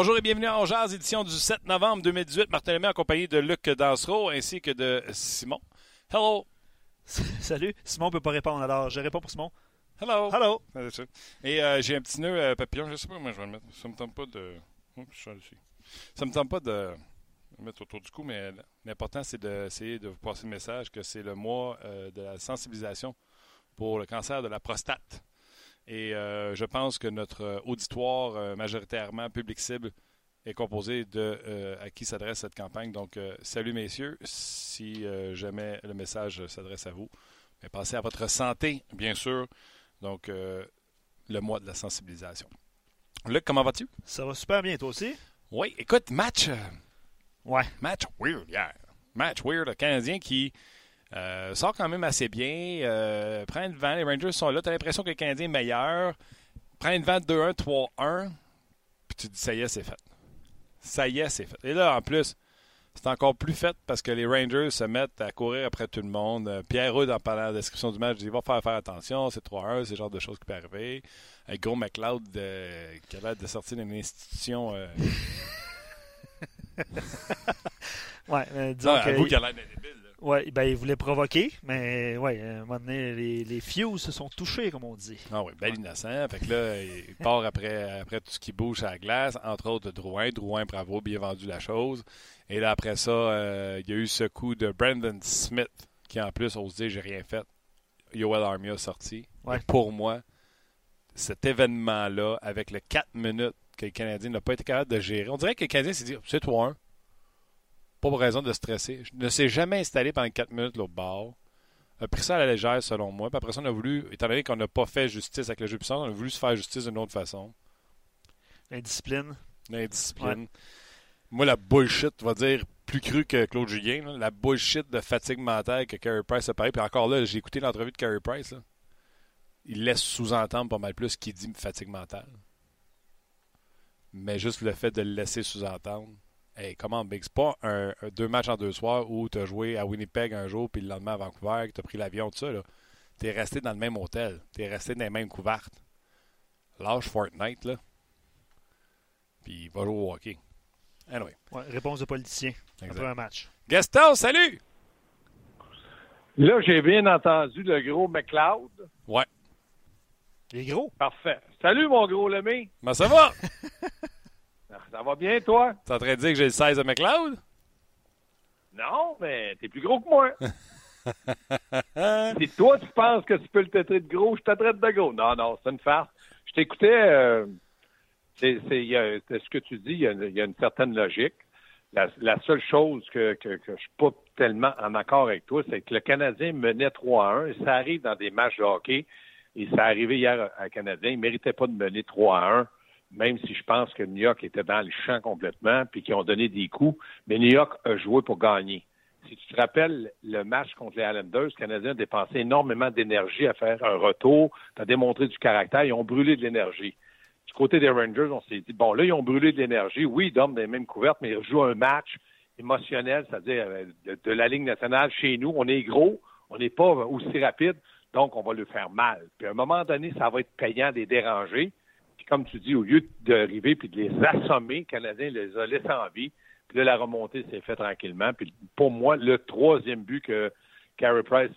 Bonjour et bienvenue en Jazz, édition du 7 novembre 2018. Martin Lemay accompagné de Luc Dansereau ainsi que de Simon. Hello! Salut, Simon ne peut pas répondre, alors je réponds pour Simon. Hello! Hello! Et euh, j'ai un petit nœud euh, papillon, je sais pas comment je vais le mettre. Ça me tente pas de. Ça me tente pas de le mettre autour du cou, mais l'important c'est d'essayer de vous passer le message que c'est le mois euh, de la sensibilisation pour le cancer de la prostate. Et euh, je pense que notre euh, auditoire, euh, majoritairement public cible, est composé de à qui s'adresse cette campagne. Donc, salut messieurs, si jamais le message s'adresse à vous, mais pensez à votre santé, bien sûr. Donc, le mois de la sensibilisation. Luc, comment vas-tu? Ça va super bien, toi aussi? Oui, écoute, match. ouais. Match weird, yeah. Match weird, le Canadien qui euh, sort quand même assez bien. Euh, prend le vent. Les Rangers sont là. Tu as l'impression que le Canadien est meilleur. Prend le vent 2-1, 3-1. Puis tu te dis, ça y est, c'est fait. Ça y est, c'est fait. Et là, en plus, c'est encore plus fait parce que les Rangers se mettent à courir après tout le monde. Euh, Pierre Rudd, en parlant de la description du match, dit va faire, faire attention, c'est 3-1, c'est le genre de choses qui peuvent arriver. Avec Gros McLeod qui avait de sortir d'une institution. ouais, mais disons non, que. Vous qui a l'air débile. Oui, ben, il voulait provoquer, mais ouais, à un moment donné, les, les se sont touchés, comme on dit. Ah oui, bel innocent. Fait que là, il part après, après tout ce qui bouge à la glace, entre autres Drouin. Drouin, bravo, bien vendu la chose. Et là, après ça, euh, il y a eu ce coup de Brandon Smith, qui en plus, on se dit, j'ai rien fait. Yoel Armia sorti. Ouais. Pour moi, cet événement-là, avec le 4 minutes que le Canadien n'a pas été capable de gérer, on dirait que le Canadien s'est dit, c'est toi un pas pour raison de stresser. Je ne s'est jamais installé pendant 4 minutes l'autre bord. A pris ça à la légère, selon moi. Puis après ça, on a voulu, étant donné qu'on n'a pas fait justice avec le jeu puissant, on a voulu se faire justice d'une autre façon. L'indiscipline. L'indiscipline. Moi, la bullshit, va dire plus cru que Claude Julien. La bullshit de fatigue mentale que Carey Price a parlé. Puis encore là, j'ai écouté l'entrevue de Carey Price. Il laisse sous-entendre pas mal plus qu'il dit fatigue mentale. Mais juste le fait de le laisser sous-entendre, Hey, comment, Big? C'est pas un, deux matchs en deux soirs où tu as joué à Winnipeg un jour, puis le lendemain à Vancouver, que tu as pris l'avion, tout ça. Tu es resté dans le même hôtel. Tu es resté dans les mêmes couvertes. Lâche Fortnite, là. Puis va jouer au hockey. Anyway. Ouais, réponse de politicien exact. après un match. Gaston, salut! Là, j'ai bien entendu le gros McLeod. Ouais. Les gros? Parfait. Salut, mon gros Lemay. Ben, ça va? Ça va bien, toi? T'es en train de dire que j'ai le 16 de McLeod? Non, mais t'es plus gros que moi. si toi, tu penses que tu peux le traiter de gros, je te traite de gros. Non, non, c'est une farce. Je t'écoutais. Euh, c'est, ce que tu dis, il y, a, il y a une certaine logique. La, la seule chose que, que, que, je suis pas tellement en accord avec toi, c'est que le Canadien menait 3 à 1 et ça arrive dans des matchs de hockey. Et ça arrivé hier à Canadien. Il ne méritait pas de mener 3 à 1 même si je pense que New York était dans le champ complètement, puis qu'ils ont donné des coups, mais New York a joué pour gagner. Si tu te rappelles le match contre les Islanders, les Canadiens ont dépensé énormément d'énergie à faire un retour, à démontré du caractère, ils ont brûlé de l'énergie. Du côté des Rangers, on s'est dit, bon, là, ils ont brûlé de l'énergie. Oui, ils dorment dans les mêmes couvertes, mais ils jouent un match émotionnel, c'est-à-dire euh, de, de, la Ligue nationale chez nous. On est gros, on n'est pas aussi rapide, donc on va le faire mal. Puis à un moment donné, ça va être payant des déranger comme tu dis, au lieu d'arriver puis de les assommer, le Canadien les a laissés en vie. Puis là, la remontée s'est faite tranquillement. Puis pour moi, le troisième but que Carey Price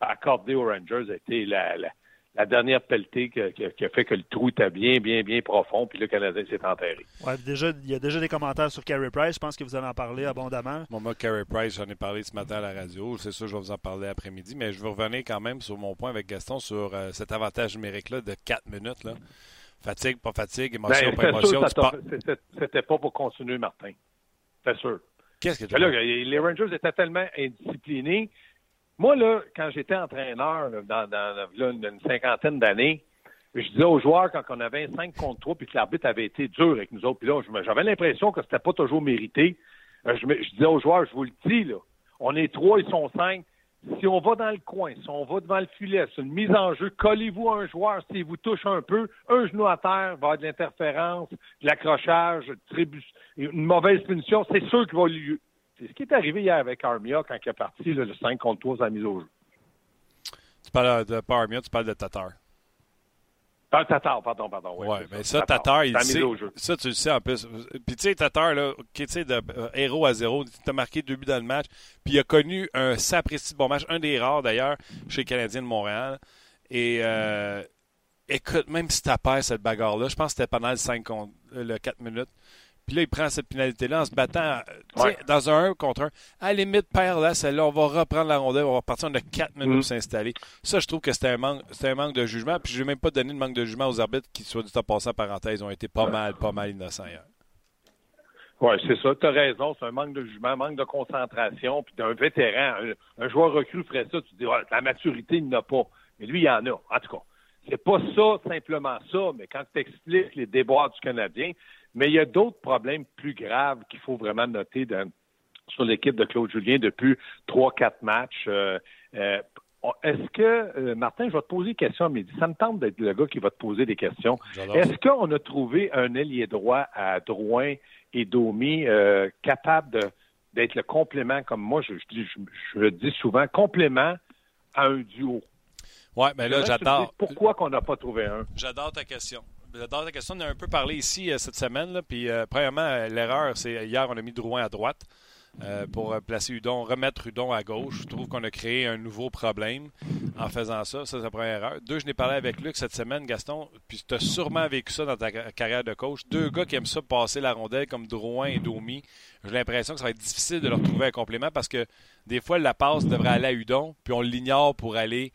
a accordé aux Rangers a été la, la, dernière pelletée qui, a fait que le trou était bien, bien, bien profond. Puis le Canadien s'est enterré. Ouais, déjà, il y a déjà des commentaires sur Carey Price. Je pense que vous allez en parler abondamment. moi, Carey Price, j'en ai parlé ce matin à la radio. C'est sûr, je vais vous en parler après-midi. Mais je veux revenir quand même sur mon point avec Gaston sur euh, cet avantage numérique-là de 4 minutes. Là. Fatigue, pas fatigue, émotion, ben, pas émotion. C'était pas pour continuer, Martin. C'est sûr. Qu'est-ce que tu là, Les Rangers étaient tellement indisciplinés. Moi, là, quand j'étais entraîneur dans, dans une cinquantaine d'années, je disais aux joueurs quand on avait 5 contre 3 puis que l'arbitre avait été dur avec nous autres, puis là, j'avais l'impression que c'était pas toujours mérité. Euh, je, je, disais aux joueurs, je vous le dis, là, on est trois, ils sont cinq si on va dans le coin, si on va devant le filet, c'est une mise en jeu, collez-vous à un joueur, s'il vous touche un peu, un genou à terre, va avoir de l'interférence, de l'accrochage, une mauvaise punition, c'est sûr qu'il va lieu. C'est ce qui est arrivé hier avec Armia quand il est parti le 5 contre 3 à la mise au jeu. Tu parles de pas Armia, tu parles de Tatar. Ah, Tatar, pardon, pardon. Oui, ouais, mais ça, Tatar, il sait. Ça, tu le sais en plus. Puis, tu sais, Tatar, là, qui de euh, héros à zéro, il a marqué deux buts dans le match. Puis, il a connu un sapristi bon match, un des rares d'ailleurs, chez les Canadiens de Montréal. Et, euh, écoute, même si tu perdu cette bagarre-là, je pense que c'était pendant le 5 contre, le 4 minutes. Puis là, il prend cette pénalité-là en se battant dans un 1 contre 1. À la limite, père là, celle-là, on va reprendre la rondelle, on va partir de 4 minutes pour mm. s'installer. Ça, je trouve que c'était un, manque, un manque de jugement. Puis je n'ai même pas donné de manque de jugement aux arbitres qui, soit du temps passé en parenthèse, ont été pas mal, pas mal innocents hier. Oui, c'est ça. Tu as raison. C'est un manque de jugement, un manque de concentration. Puis d'un vétéran, un, joueur recru ferait ça. Tu te dis, la maturité, il n'a pas. Mais lui, il en a. En tout cas, c'est pas ça, simplement ça. Mais quand tu expliques les déboires du Canadien, mais il y a d'autres problèmes plus graves qu'il faut vraiment noter sur l'équipe de Claude Julien depuis trois, quatre matchs. Euh, euh, est-ce que, euh, Martin, je vais te poser une question à midi. Ça me tente d'être le gars qui va te poser des questions. Est-ce qu'on a trouvé un ailier droit à Drouin et Domi capable d'être le complément, comme moi, je, je, le dis souvent, complément à un duo? Oui, mais ben là, j'adore. Pourquoi qu'on n'a pas trouvé un? J'adore ta question dans la question, on a un peu parlé ici euh, cette semaine. Puis, euh, premièrement, euh, l'erreur, c'est hier, on a mis Drouin à droite pour placer Udon, remettre Udon à gauche. Je trouve qu'on a créé un nouveau problème en faisant ça. Ça, c'est la première erreur. Deux, je n'ai parlé avec Luc cette semaine, Gaston, puis tu as sûrement vécu ça dans ta carrière de coach. Deux gars qui aiment ça passer la rondelle comme Drouin et Domi. J'ai l'impression que ça va être difficile de leur trouver un complément parce que des fois, la passe devrait aller à Udon, puis on l'ignore pour aller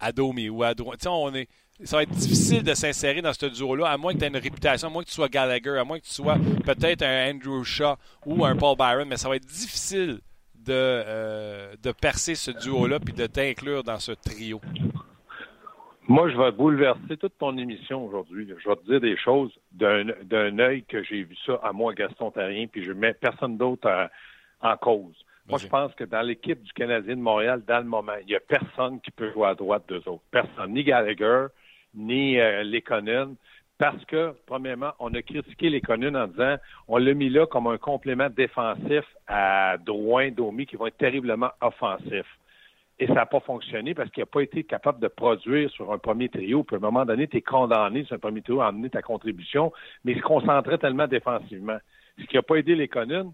à Domi ou à Drouin. Tu on est ça va être difficile de s'insérer dans ce duo-là, à moins que tu aies une réputation, à moins que tu sois Gallagher, à moins que tu sois peut-être un Andrew Shaw ou un Paul Byron, mais ça va être difficile de, euh, de percer ce duo-là puis de t'inclure dans ce trio. Moi, je vais bouleverser toute ton émission aujourd'hui. Je vais te dire des choses d'un œil que j'ai vu ça à moi, Gaston Tarien, puis je mets personne d'autre en cause. Moi, je pense que dans l'équipe du Canadien de Montréal, dans le moment, il n'y a personne qui peut jouer à droite d'eux autres. Personne. Ni Gallagher, ni euh, les Lekonen, parce que, premièrement, on a critiqué les Lekonen en disant on l'a mis là comme un complément défensif à Drouin, Domi, qui vont être terriblement offensifs. Et ça n'a pas fonctionné parce qu'il n'a pas été capable de produire sur un premier trio. Puis à un moment donné, tu es condamné sur un premier trio à emmener ta contribution, mais il se concentrait tellement défensivement. Ce qui n'a pas aidé les Lekonen,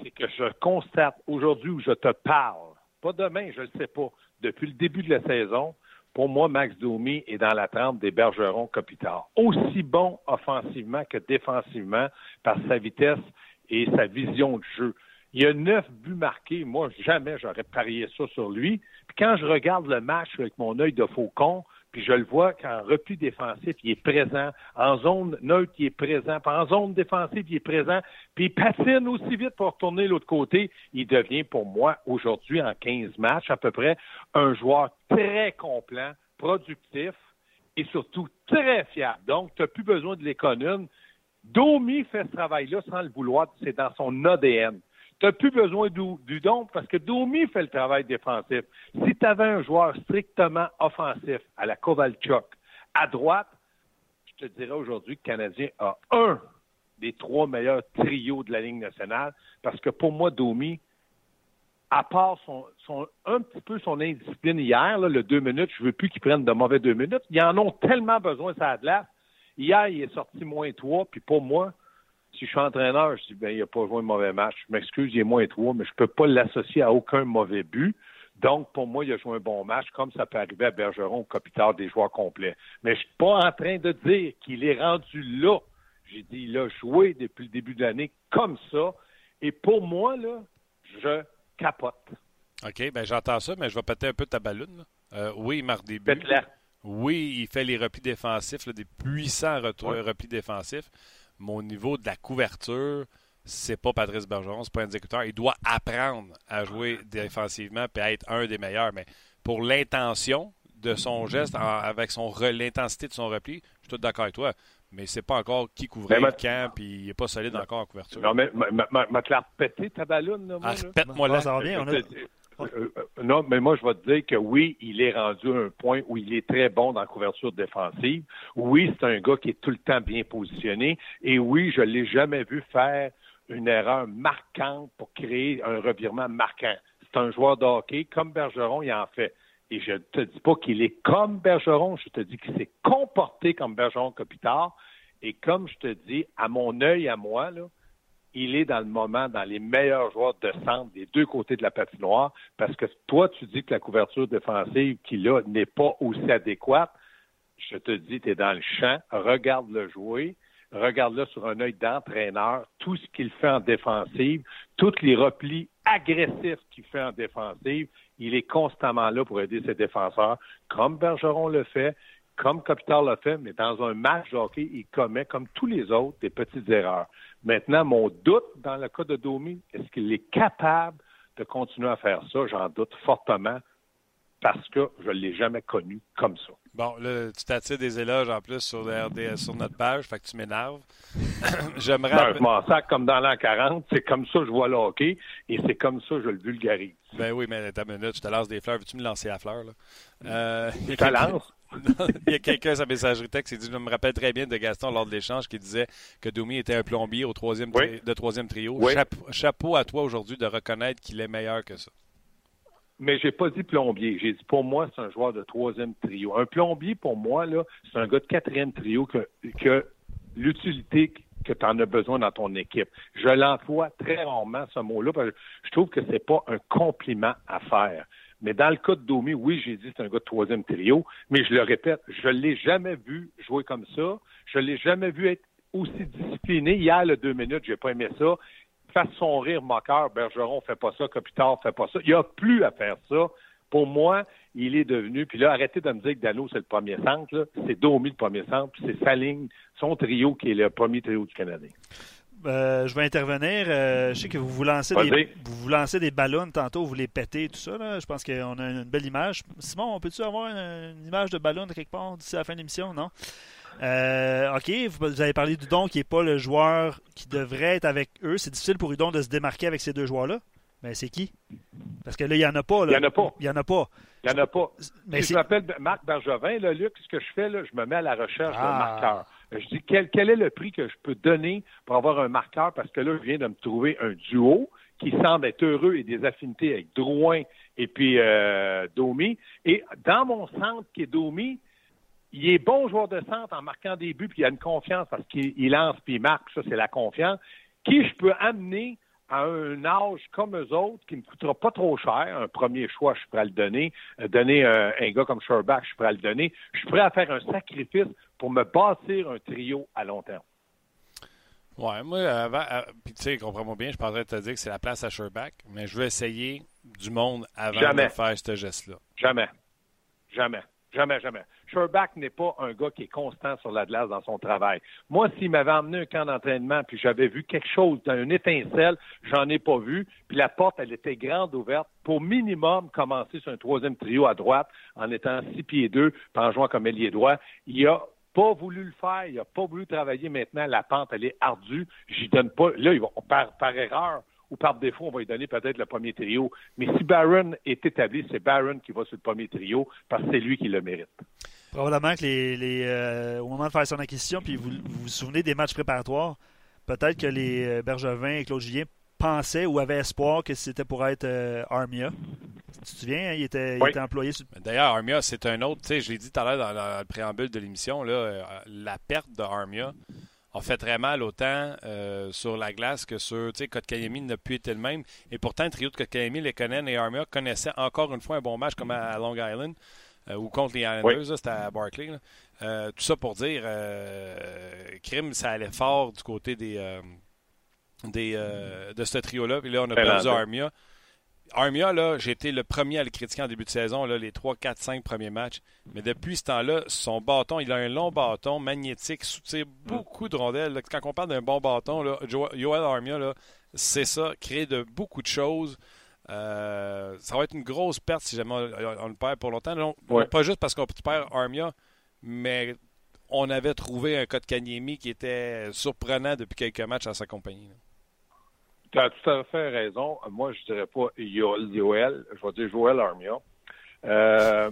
c'est que je constate aujourd'hui où je te parle, pas demain, je ne le sais pas, depuis le début de la saison, pour moi, Max Domi est dans la trempe des Bergerons Copitard. Aussi bon offensivement que défensivement par sa vitesse et sa vision de jeu. Il y a neuf buts marqués. Moi, jamais j'aurais parié ça sur lui. Puis quand je regarde le match avec mon œil de faucon, puis je le vois qu'en repli défensif, il est présent. En zone neutre, il est présent. Puis en zone défensive, il est présent. Puis il patine aussi vite pour retourner l'autre côté. Il devient pour moi, aujourd'hui, en 15 matchs à peu près, un joueur très complet, productif et surtout très fiable. Donc, tu n'as plus besoin de l'économie. Domi fait ce travail-là sans le vouloir. C'est dans son ADN. Tu n'as plus besoin du don parce que Domi fait le travail défensif. Si tu avais un joueur strictement offensif à la Kovalchuk, à droite, je te dirais aujourd'hui que le Canadien a un des trois meilleurs trios de la Ligue nationale parce que pour moi, Domi, à part son, un petit peu son indiscipline hier, le deux minutes, je veux plus qu'il prenne de mauvais deux minutes. Ils en ont tellement besoin, ça de Hier, il est sorti moins trois, puis pour moi, si je suis entraîneur, je dis, ben, il n'a pas joué un mauvais match. Je m'excuse, il est moins trois, mais je ne peux pas l'associer à aucun mauvais but. Donc, pour moi, il a joué un bon match, comme ça peut arriver à Bergeron au Capitard des joueurs complets. Mais je ne suis pas en train de dire qu'il est rendu là. J'ai dit, il a joué depuis le début de l'année comme ça. Et pour moi, là, je capote. OK, ben j'entends ça, mais je vais péter un peu ta ballonne. Euh, oui, il marque des buts. Oui, il fait les replis défensifs, des puissants replis défensifs mon niveau de la couverture, c'est pas Patrice Bergeron, c'est pas un exécuteur. Il doit apprendre à jouer défensivement et à être un des meilleurs. Mais pour l'intention de son geste, avec son l'intensité de son repli, je suis tout d'accord avec toi. Mais c'est pas encore qui couvrait le camp, puis il n'est pas solide encore en couverture. Non, mais ma, te pété ta ballonne, là, moi, ah, moi là. Ça revient, on a... Euh, euh, non, mais moi, je vais te dire que oui, il est rendu à un point où il est très bon dans la couverture défensive. Oui, c'est un gars qui est tout le temps bien positionné. Et oui, je ne l'ai jamais vu faire une erreur marquante pour créer un revirement marquant. C'est un joueur de hockey. Comme Bergeron, il en fait. Et je ne te dis pas qu'il est comme Bergeron, je te dis qu'il s'est comporté comme Bergeron Copitard. Et comme je te dis, à mon œil, à moi, là, il est dans le moment dans les meilleurs joueurs de centre des deux côtés de la patinoire parce que toi, tu dis que la couverture défensive qu'il a n'est pas aussi adéquate. Je te dis, tu es dans le champ, regarde-le jouer, regarde-le sur un œil d'entraîneur, tout ce qu'il fait en défensive, tous les replis agressifs qu'il fait en défensive, il est constamment là pour aider ses défenseurs, comme Bergeron le fait, comme Kopitar l'a fait, mais dans un match de hockey, il commet, comme tous les autres, des petites erreurs. Maintenant, mon doute dans le cas de Domi, est-ce qu'il est capable de continuer à faire ça? J'en doute fortement parce que je ne l'ai jamais connu comme ça. Bon, là, tu t'attires des éloges en plus sur, RDS, sur notre page, fait que tu m'énerves. J'aimerais. Ben, je m'en sers comme dans l'an 40, c'est comme ça que je vois le hockey et c'est comme ça que je le vulgarise. Ben oui, mais ta minute, je te lance des fleurs. Veux-tu me lancer la fleur, là? Euh, je te lance? il y a quelqu'un sa messagerie texte qui dit Je me rappelle très bien de Gaston lors de l'échange qui disait que Domi était un plombier au troisième de troisième trio. Chapeau, à toi aujourd'hui de reconnaître qu'il est meilleur que ça. Mais j'ai pas dit plombier. J'ai dit pour moi, c'est un joueur de troisième trio. Un plombier, pour moi, là, c'est un gars de quatrième trio que, l'utilité que tu en as besoin dans ton équipe. Je l'emploie très rarement, ce mot-là, parce que je trouve que c'est pas un compliment à faire. Mais dans le cas de Domi, oui, j'ai dit c'est un gars de troisième trio, mais je le répète, je l'ai jamais vu jouer comme ça. Je l'ai jamais vu être aussi discipliné. Hier, le deux minutes, j'ai pas aimé ça. Face son rire moqueur, Bergeron fait pas ça, Kopitar fait pas ça. Il a plus à faire ça. Pour moi, il est devenu, puis là, arrêtez de me dire que Dano, c'est le premier centre, c'est Domi le premier centre, puis c'est sa ligne, son trio qui est le premier trio du Canadien. Euh, je vais intervenir. Euh, je sais que vous vous lancez des, vous vous lancez des ballons tantôt, vous les pétez, tout ça. Je pense qu'on a une belle image. Simon, on peut-tu avoir une, image de ballon quelque part d'ici la fin de l'émission, non? Euh, OK, vous, avez parlé d'Udon qui n'est pas le joueur qui devrait être avec eux. C'est difficile pour Udon de se démarquer avec ces deux joueurs-là. Mais c'est qui? Parce que là, il n'y en a pas. Il n'y en a pas. Il n'y en a pas. Il n'y en a pas. Mais si je m'appelle Marc Bergevin, là, Luc, ce que je fais, là, je me mets à la recherche d'un ah. marqueur. Je dis quel, quel, est le prix que je peux donner pour avoir un marqueur? Parce que là, je viens de me trouver un duo qui semble être heureux et des affinités avec Drouin et puis euh, Domi. Et dans mon centre qui est Domi, il est bon joueur de centre en marquant des buts, puis il a une confiance parce qu'il lance puis il marque, ça c'est la confiance. Qui je peux amener à un âge comme eux autres qui ne me coûtera pas trop cher. Un premier choix, je suis prêt à le donner. Euh, donner un, un gars comme Sherbach, je suis prêt à le donner. Je suis prêt à faire un sacrifice pour me bâtir un trio à long terme. Ouais, moi, avant, euh, puis tu sais, comprends-moi bien, je pensais te dire que c'est la place à Sherbach, mais je veux essayer du monde avant de faire ce geste-là. Jamais. Jamais. Jamais, jamais. Sherbach n'est pas un gars qui est constant sur la glace dans son travail. Moi, s'il m'avait emmené un camp d'entraînement, puis j'avais vu quelque chose, une étincelle, j'en ai pas vu, puis la porte, elle était grande ouverte pour minimum commencer sur un troisième trio à droite en étant six pieds deux, puis en jouant comme ailier droit. Il a pas voulu le faire, il a pas voulu travailler maintenant, la pente, elle est ardue, j'y donne pas, là, ils vont, par, par erreur, ou par défaut, on va lui donner peut-être le premier trio. Mais si Barron est établi, c'est Barron qui va sur le premier trio parce que c'est lui qui le mérite. Probablement que les, euh, au moment de faire son acquisition, puis vous vous, souvenez des matchs préparatoires, peut-être que les euh, Bergevin et Claude Julien pensaient ou avaient espoir que c'était pour être euh, Armia. Tu te souviens, hein, il, était, employé. D'ailleurs, Armia, c'est un autre, tu sais, je l'ai dit tout à l'heure dans, le préambule de l'émission, la perte de Armia a fait très mal autant sur la glace que sur, tu sais, Kotkaniemi n'a plus été le même. Et pourtant, le trio de Kotkaniemi, Lekonen et Armia connaissaient encore une fois un bon match comme à Long Island. Euh, ou contre les Islanders, c'était à Barclay. Euh, tout ça pour dire, euh, crime, ça allait fort du côté des, des de ce trio-là. Puis là, on a perdu Armia. Armia, là, j'ai été le premier à le critiquer en début de saison, là, les 3, 4, 5 premiers matchs. Mais depuis ce temps-là, son bâton, il a un long bâton magnétique, soutient beaucoup de rondelles. Quand on parle d'un bon bâton, là, Joel Armia, c'est ça, créer de beaucoup de choses. Euh, ça va être une grosse perte si jamais on, le perd pour longtemps. Non, Pas juste parce qu'on perd Armia, mais on avait trouvé un code Kanyemi qui était surprenant depuis quelques matchs à sa compagnie. Tu as tout à fait raison. Moi, je dirais pas Yoel, je vais dire Joel Armia. Euh,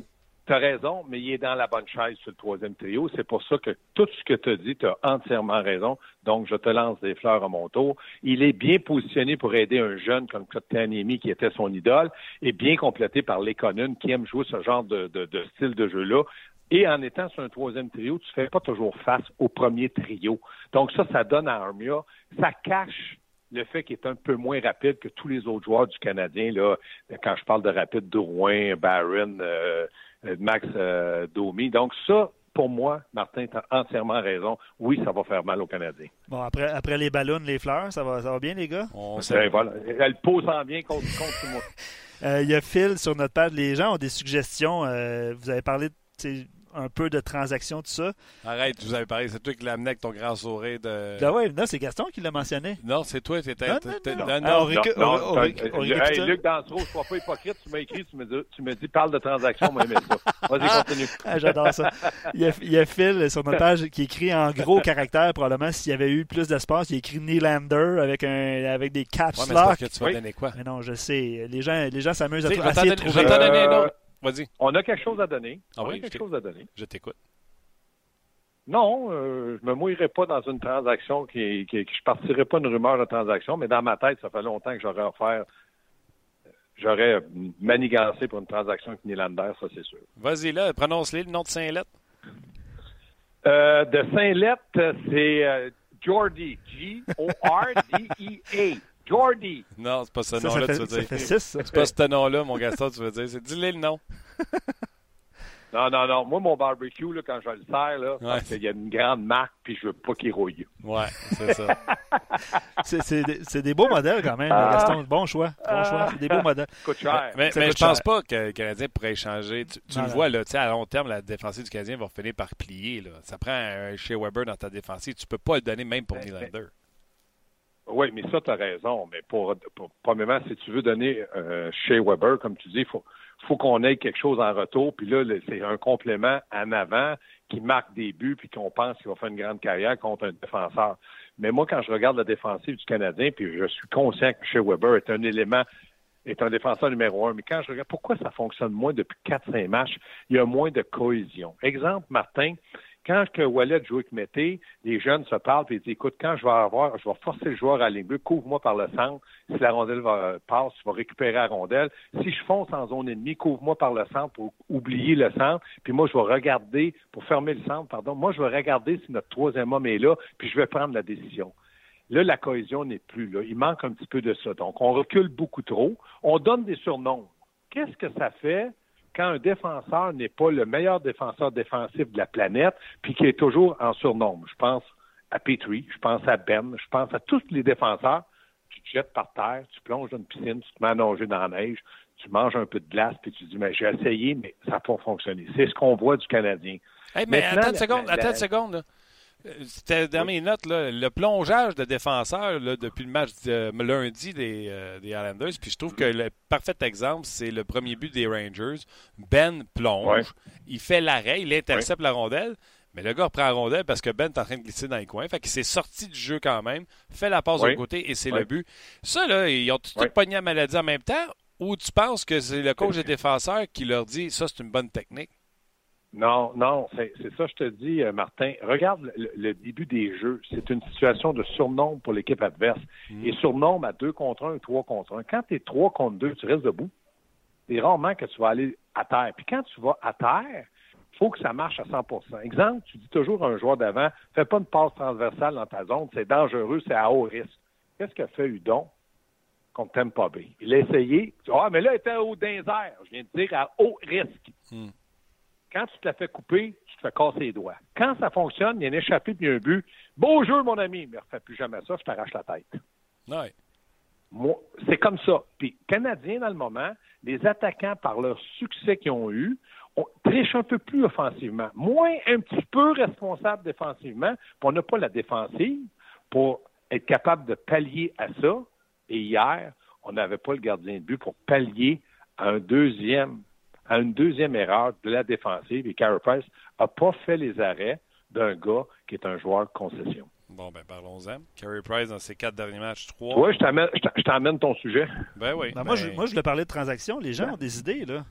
tu as raison, mais il est dans la bonne chaise sur le troisième trio. C'est pour ça que tout ce que tu as dit, tu as entièrement raison. Donc, je te lance des fleurs à mon tour. Il est bien positionné pour aider un jeune comme Kotkaniemi, qui était son idole, et bien complété par Lekonen, qui aime jouer ce genre de, de style de jeu-là. Et en étant sur un troisième trio, tu ne fais pas toujours face au premier trio. Donc ça, ça donne à Armia, ça cache le fait qu'il est un peu moins rapide que tous les autres joueurs du Canadien. Là, quand je parle de rapide, Drouin, Barron, euh, Max euh, Domi. Donc ça, pour moi, Martin, tu as entièrement raison. Oui, ça va faire mal aux Canadiens. Bon, après, après les ballons, les fleurs, ça va, ça va bien, les gars? On ben, voilà. Elle pose en bien contre, contre moi. Euh, il y a Phil sur notre page. Les gens ont des suggestions. vous avez parlé de un peu de transactions, tout ça. Arrête, vous avez parlé, c'est toi qui l'as amené avec ton grand sourire de. Ben ouais, non, c'est Gaston qui l'a mentionné. Non, c'est toi, c'était. Non, non, non. non, non, Luc Dansereau, je ne sois pas hypocrite, tu m'as écrit, tu me, dis, tu me dis, parle de transactions, moi, ça. Vas-y, continue. Ah, j'adore ça. Il y, a, il y, a, Phil sur notre page qui écrit en gros caractère, probablement, s'il y avait eu plus d'espace, il écrit Nylander avec, un, avec des caps ouais, lock. Que tu vas donner quoi? Mais non, je sais. Les gens, les gens s'amusent à, essayer de trouver. Je vais t'en donner un autre. Vas-y. On a quelque chose à donner. Ah on a quelque chose à donner. Je t'écoute. Non, euh, je me mouillerai pas dans une transaction qui, qui, qui je partirai pas une rumeur de transaction, mais dans ma tête, ça fait longtemps que j'aurais offert j'aurais manigancé pour une transaction avec Nylander, ça c'est sûr. Vas-y là, prononce-les le nom de Saint-Lettre. Euh, de Saint-Lettre, c'est euh, Jordy, G-O-R-D-E-A. Jordy. Non, c'est pas ce nom-là, tu veux dire. C'est pas ce nom-là, mon Gaston, tu veux dire. C'est dis-le le nom. Non, non, non. Moi, mon barbecue, là, quand je le sers, là, parce qu'il y a une grande marque, puis je veux pas qu'il rouille. Ouais, c'est ça. c'est des, des beaux modèles quand même, Gaston. Bon choix. Bon choix. C'est des beaux modèles. Coûte cher. Mais, mais je pense pas que le Canadien pourrait échanger. Tu, tu le vois, là, à long terme, la défensive du Canadien va finir par plier. Là. Ça prend un chez Weber dans ta défensive. Tu peux pas le donner même pour ben, Nylander. Oui, mais ça, tu as raison. Mais pour, premièrement, si tu veux donner euh, chez Weber, comme tu dis, il faut, faut qu'on ait quelque chose en retour. Puis là, c'est un complément en avant qui marque des buts puis qu'on pense qu'il va faire une grande carrière contre un défenseur. Mais moi, quand je regarde la défensive du Canadien, puis je suis conscient que chez Weber est un élément est un défenseur numéro un. Mais quand je regarde pourquoi ça fonctionne moins depuis 4-5 matchs, il y a moins de cohésion. Exemple, Martin, quand que Wallet joue avec Mété, les jeunes se parlent et disent Écoute, quand je vais avoir, je vais forcer le joueur à aller couvre-moi par le centre. Si la rondelle passe, tu vas récupérer la rondelle. Si je fonce en zone ennemie, couvre-moi par le centre pour oublier le centre. Puis moi, je vais regarder, pour fermer le centre, pardon, moi, je vais regarder si notre troisième homme est là, puis je vais prendre la décision. Là, la cohésion n'est plus là. Il manque un petit peu de ça. Donc, on recule beaucoup trop. On donne des surnoms. Qu'est-ce que ça fait quand un défenseur n'est pas le meilleur défenseur défensif de la planète, puis qui est toujours en surnombre. Je pense à Petrie, je pense à Ben, je pense à tous les défenseurs. Tu te jettes par terre, tu plonges dans une piscine, tu te mets à nager dans la neige, tu manges un peu de glace, puis tu dis, mais j'ai essayé, mais ça n'a pas fonctionné. C'est ce qu'on voit du Canadien. mais attends une seconde, attends une seconde. C'était dans mes notes, là, le plongeage de défenseurs depuis le match de lundi des, euh, des Islanders. Puis je trouve que le parfait exemple, c'est le premier but des Rangers. Ben plonge, il fait l'arrêt, il intercepte la rondelle. Mais le gars reprend la rondelle parce que Ben est en train de glisser dans les coins. Fait qu'il s'est sorti du jeu quand même, fait la passe de côté et c'est le but. Ça, là, ils ont tout pogné à maladie en même temps ou tu penses que c'est le coach des défenseurs qui leur dit ça, c'est une bonne technique? Non, non, c'est ça, je te dis, euh, Martin. Regarde le, début des jeux. C'est une situation de surnombre pour l'équipe adverse. Mm. Et surnombre à deux contre un, trois contre un. Quand tu es trois contre deux, tu restes debout. C'est rarement que tu vas aller à terre. Puis quand tu vas à terre, il faut que ça marche à 100% Exemple, tu dis toujours à un joueur d'avant, fais pas une passe transversale dans ta zone, c'est dangereux, c'est à haut risque. Qu'est-ce qu'a fait Udon contre Tampa Bay? Il a essayé. Ah, mais là, il était au désert. Je viens de dire à haut risque. Mm. Quand tu te la fais couper, tu te fais casser les doigts. Quand ça fonctionne, il y a une échappée puis un but. Beau jeu, mon ami, mais refais plus jamais ça, je t'arrache la tête. Ouais. Moi, c'est comme ça. Puis, Canadiens, dans le moment, les attaquants, par leur succès qu'ils ont eu, on triche un peu plus offensivement, moins un petit peu responsable défensivement, puis on n'a pas la défensive pour être capable de pallier à ça. Et hier, on n'avait pas le gardien de but pour pallier à un deuxième à une deuxième erreur de la défensive et Carey Price n'a pas fait les arrêts d'un gars qui est un joueur de concession. Bon, ben parlons-en. Carey Price, dans ses quatre derniers matchs, trois. Oui, je t'amène ton sujet. Ben oui. Ben, moi, je, moi, je voulais parler de transactions. Les gens ont des idées, là.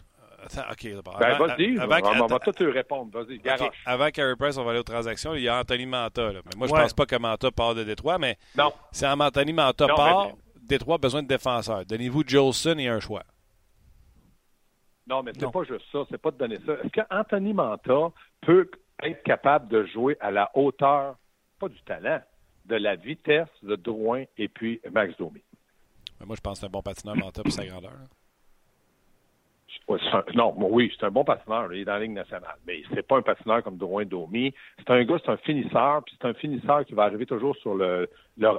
OK. Ben, vas-y, on va tout te répondre. Vas-y, garoche. Avant Carey Price, on va aller aux transactions. Il y a Anthony Manta. Mais moi, je ne pense pas que Manta part de Détroit, mais non. si Anthony Manta part, Détroit a besoin de défenseurs. Donnez-vous Jolson et un choix. Non, mais c'est pas juste ça. C'est pas de donner ça. Est-ce qu'Anthony Manta peut être capable de jouer à la hauteur, pas du talent, de la vitesse de Drouin et puis Max Domi? Moi, je pense que c'est un bon patineur Manta pour sa grandeur. non, oui, c'est un bon patineur. Il est dans la Ligue nationale. Mais c'est pas un patineur comme Drouin Domi. C'est un gars, c'est un finisseur, puis c'est un finisseur qui va arriver toujours sur le,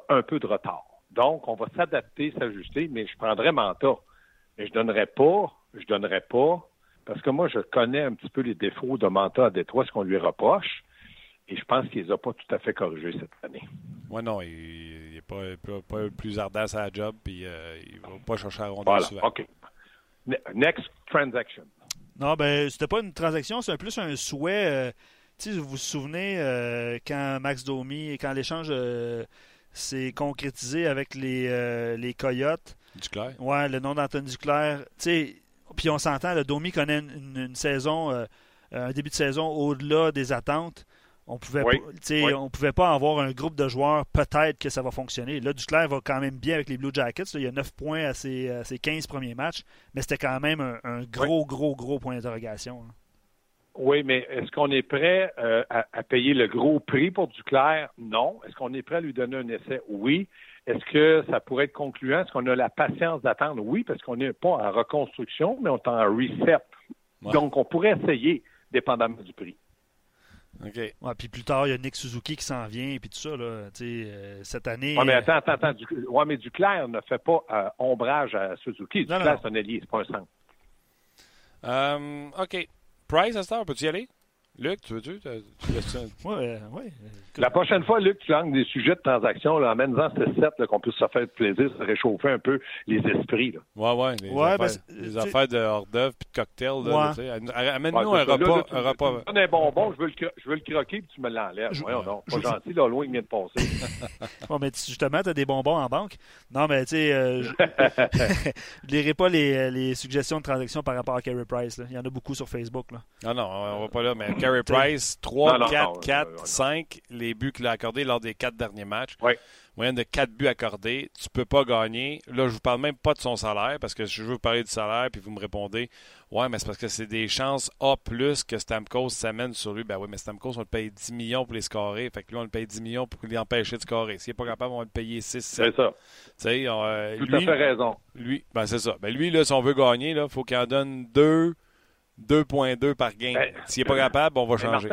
un peu de retard. Donc, on va s'adapter, s'ajuster, mais je prendrais Manta. Mais je donnerais pas je donnerais pas, parce que moi, je connais un petit peu les défauts de Manta à Détroit, ce qu'on lui reproche, et je pense qu'il les a pas tout à fait corrigés cette année. Oui, non, il n'est pas, plus ardent à sa job, puis euh, il ne va pas chercher à rondeur voilà, souvent. OK. Next transaction. Non, ben, c'était pas une transaction, c'est plus un souhait. Euh, sais, vous vous souvenez euh, quand Max Domi, quand l'échange s'est concrétisé avec les, les Coyotes? Duclair. Ouais, le nom d'Anthony Duclair. Tu sais, puis on s'entend, le Domi connaît une, saison, euh, un début de saison au-delà des attentes. On pouvait on pouvait pas avoir un groupe de joueurs, peut-être que ça va fonctionner. Là, Duclair va quand même bien avec les Blue Jackets. il y a 9 points à ses, 15 premiers matchs, mais c'était quand même un, gros, gros, gros point d'interrogation. Hein. Oui, mais est-ce qu'on est prêt euh, à, à, payer le gros prix pour Duclair? Non. Est-ce qu'on est prêt à lui donner un essai? Oui. Est-ce que ça pourrait être concluant? Est-ce qu'on a la patience d'attendre? Oui, parce qu'on n'est pas en reconstruction, mais on est en reset. Donc, on pourrait essayer, dépendamment du prix. OK. Ouais, puis plus tard, il y a Nick Suzuki qui s'en vient, puis tout ça, là, euh, cette année. Oui, mais attends, attends, attends. Du... Ouais, mais Duclair ne fait pas euh, ombrage à Suzuki. Duclair, c'est un allié, c'est pas un centre. Euh, OK. Price, à ce temps, peux-tu y aller? Luc, tu veux-tu? Oui, oui. La prochaine fois, Luc, tu langues des sujets de transaction, là, amène-en ce set qu'on puisse se faire plaisir, se réchauffer un peu les esprits. Là. Ouais, ouais. Les ouais, affaires, les affaires de hors d'œuvre puis de cocktail. Amène-nous un repas. un repas. un bonbon, je veux le, je veux le croquer puis tu me l'enlèves. Je... Voyons non, pas gentil, là, loin, il vient de passer. bon, mais justement, tu as des bonbons en banque. Non, mais tu sais, euh, je ne lirai pas les, les, suggestions de transaction par rapport à Carey Price. Là. Il y en a beaucoup sur Facebook. Là. Non, non, on va pas là, mais Carey Price, 3, 4, 4, 5, les buts qu'il a accordés lors des quatre derniers matchs. Oui. Moyenne de 4 buts accordés. Tu peux pas gagner. Là, je vous parle même pas de son salaire parce que je veux vous parler du salaire puis vous me répondez Ouais, mais c'est parce que c'est des chances A plus que Stamkos s'amène sur lui. Ben oui, mais Stamkos, on le paye 10 millions pour les scorer. Fait que lui, on le paye 10 millions pour l'empêcher de scorer. S'il n'est pas capable, on va le payer 6 7 C'est ça. Euh, Tout à fait raison. Lui, ben c'est ça. Ben lui, là, si on veut gagner, il faut qu'il en donne 2. 2.2 par game. Ben, S'il n'est pas capable, on va changer.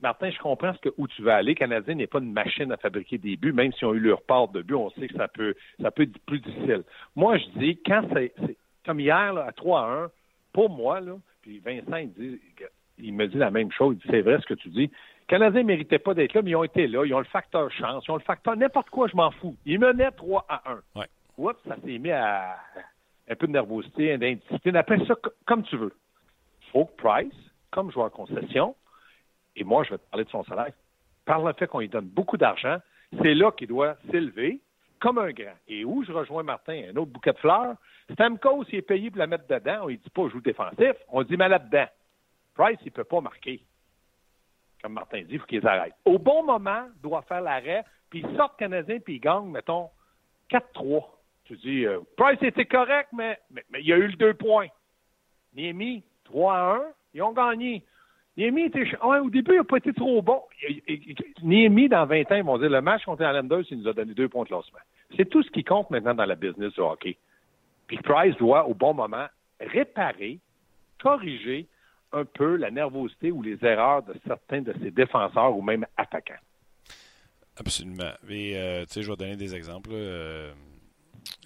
Martin, je comprends ce que, où tu vas aller. Le Canadien n'est pas une machine à fabriquer des buts, même si on a eu leur part de buts, on sait que ça peut, ça peut être plus difficile. Moi, je dis, quand c'est, comme hier, à 3 à 1, pour moi, là, puis Vincent, il, dit, il me dit la même chose, il dit, c'est vrai ce que tu dis. Les Canadiens ne méritaient pas d'être là, mais ils ont été là, ils ont le facteur chance, ils ont le facteur n'importe quoi, je m'en fous. Ils menaient 3 à 1. Ouais. Oups, ça s'est mis à un peu de nervosité, d'indiscipline, appelle ça comme tu veux. Faut Price, comme joueur concession, et moi, je vais te parler de son salaire, par le fait qu'on lui donne beaucoup d'argent, c'est là qu'il doit s'élever comme un grand. Et où je rejoins Martin, un autre bouquet de fleurs, Stamkos, il est payé pour la mettre dedans, on ne dit pas joue défensif, on dit mais là-dedans. Price, il ne peut pas marquer. Comme Martin dit, il faut qu'il arrête. Au bon moment, il doit faire l'arrêt, puis il sort Canadien, puis il gagne, mettons, 4-3. Tu dis, euh, Price était correct, mais, mais, il y a eu le deux points. Niemi, 3 1, ils ont gagné. Niemi était. au début, il n'a pas été trop bon. Niemi, dans 20 ans, ils vont dire le match contre Islanders, il nous a donné deux points de lancement. C'est tout ce qui compte maintenant dans la business du hockey. Puis Price doit, au bon moment, réparer, corriger un peu la nervosité ou les erreurs de certains de ses défenseurs ou même attaquants. Absolument. Et, euh, tu sais, je vais donner des exemples. Euh,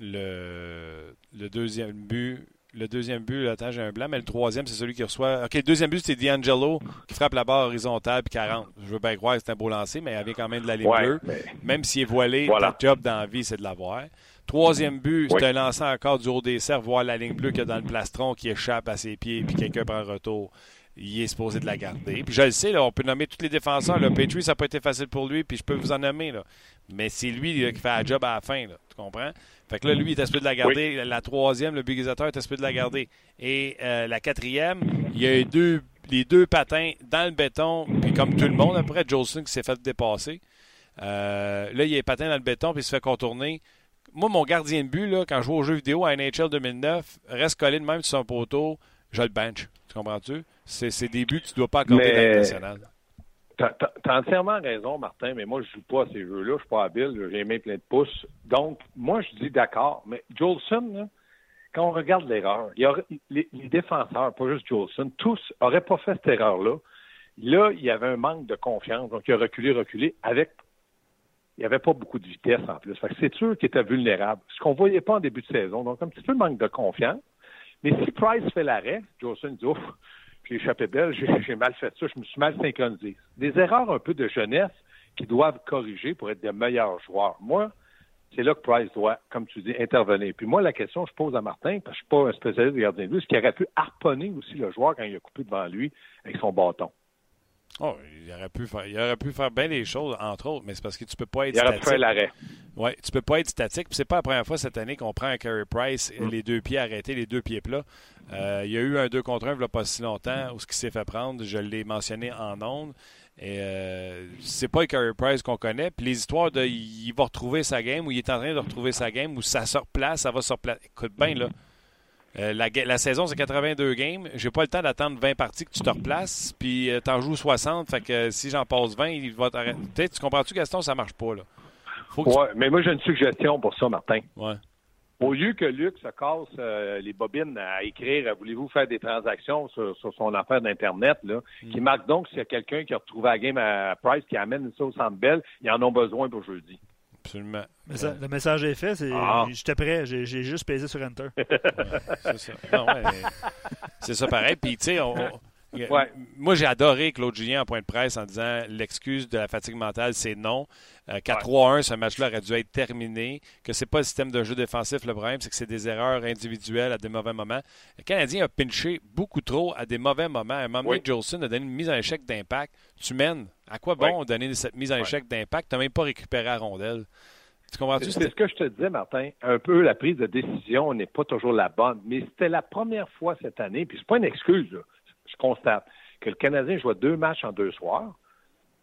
le, le deuxième but le deuxième but, là, j'ai un blanc, mais le troisième, c'est celui qui reçoit. OK, le deuxième but, c'est D'Angelo qui frappe la barre horizontale puis 40. Je veux bien croire que c'est un beau lancer, mais il avait quand même de la ligne bleue. Même s'il est voilé, le job dans la vie, c'est de l'avoir. Troisième but, c'est un lancer encore du haut des cerfs, voir la ligne bleue qu'il y a dans le plastron qui échappe à ses pieds puis quelqu'un prend un retour. il est supposé de la garder. Puis je le sais, là, on peut nommer tous les défenseurs. Le Patriot, ça n'a pas été facile pour lui, puis je peux vous en nommer. Là. Mais c'est lui qui fait la job à la fin. Là, tu comprends? Fait que là, lui, il est supposé de la garder. La troisième, le biguisateur, est supposé de la garder. Et euh, la quatrième, il y a eu deux, les deux patins dans le béton. Puis comme tout le monde, après, Jolson qui s'est fait dépasser. Euh, là, il est patin dans le béton, puis il se fait contourner. Moi, mon gardien de but, là, quand je joue aux jeux vidéo à NHL 2009, reste collé de même sur son poteau, je le bench. Tu comprends-tu? C'est des buts que tu ne dois pas accorder dans le national. Tu as, entièrement raison, Martin, mais moi, je joue pas à ces jeux-là. Je suis pas habile. J'ai mains pleines de pouces. Donc, moi, je dis d'accord. Mais Jolson, quand on regarde l'erreur, les, les, défenseurs, pas juste Jolson, tous n'auraient pas fait cette erreur-là. Là, il y avait un manque de confiance. Donc, il a reculé, reculé avec il n'y avait pas beaucoup de vitesse en plus. c'est sûr qu'il était vulnérable. Ce qu'on ne voyait pas en début de saison. Donc, un petit peu manque de confiance. Mais si Price fait l'arrêt, Jolson dit Ouf, j'ai échappé belle, j'ai mal fait ça, je me suis mal synchronisé. Des erreurs un peu de jeunesse qui doivent corriger pour être des meilleurs joueurs. Moi, c'est là que Price doit, comme tu dis, intervenir. Puis moi, la question que je pose à Martin, parce que je ne suis pas un spécialiste de gardien de but, c'est qu'il aurait pu harponner aussi le joueur quand il a coupé devant lui avec son bâton? Oh, il aurait pu faire, il aurait pu faire bien des choses, entre autres, mais c'est parce que tu peux pas être il statique. Il l'arrêt. Ouais, tu peux pas être statique. Puis c'est pas la première fois cette année qu'on prend un Carey Price mm. les deux pieds arrêtés, les deux pieds plats. Euh, il y a eu un 2 contre 1 il n'y a pas si longtemps où ce qui s'est fait prendre, je l'ai mentionné en ondes. Et euh, c'est pas le Carey Price qu'on connaît. Puis les histoires de il va retrouver sa game ou il est en train de retrouver sa game ou ça sort place, ça va sur place. Écoute bien là. Euh, la, saison, c'est 82 games. J'ai pas le temps d'attendre 20 parties que tu te replaces, puis euh, tu en joues 60. Fait que si j'en passe 20, il va t'arrêter. Tu comprends-tu, Gaston? Ça marche pas, là? mais moi, j'ai une suggestion pour ça, Martin. Ouais. Au lieu que Luc se casse euh, les bobines à écrire voulez-vous faire des transactions sur, son affaire d'Internet, là, qui mm. marque donc s'il y a quelqu'un qui a retrouvé la game à Price qui amène ça au centre ils en ont besoin pour jeudi. Absolument. le message est fait. Ah. J'étais prêt. J'ai juste pesé sur Enter. c'est ça. c'est ça pareil. Puis, tu sais, moi, j'ai adoré Claude Julien en point de presse en disant l'excuse de la fatigue mentale, c'est non. Euh, qu'à 3-1, ce match-là aurait dû être terminé. Que c'est pas le système de jeu défensif le problème, c'est que c'est des erreurs individuelles à des mauvais moments. Le Canadien a pinché beaucoup trop à des mauvais moments. À un moment donné, Jolson a donné une mise en échec d'impact. Tu mènes. À quoi bon donner cette mise en échec d'impact? Tu n'as même pas récupéré la rondelle. C'est ce que je te disais, Martin. Un peu, la prise de décision n'est pas toujours la bonne. Mais c'était la première fois cette année, puis c'est pas une excuse, je constate, que le Canadien jouait deux matchs en deux soirs.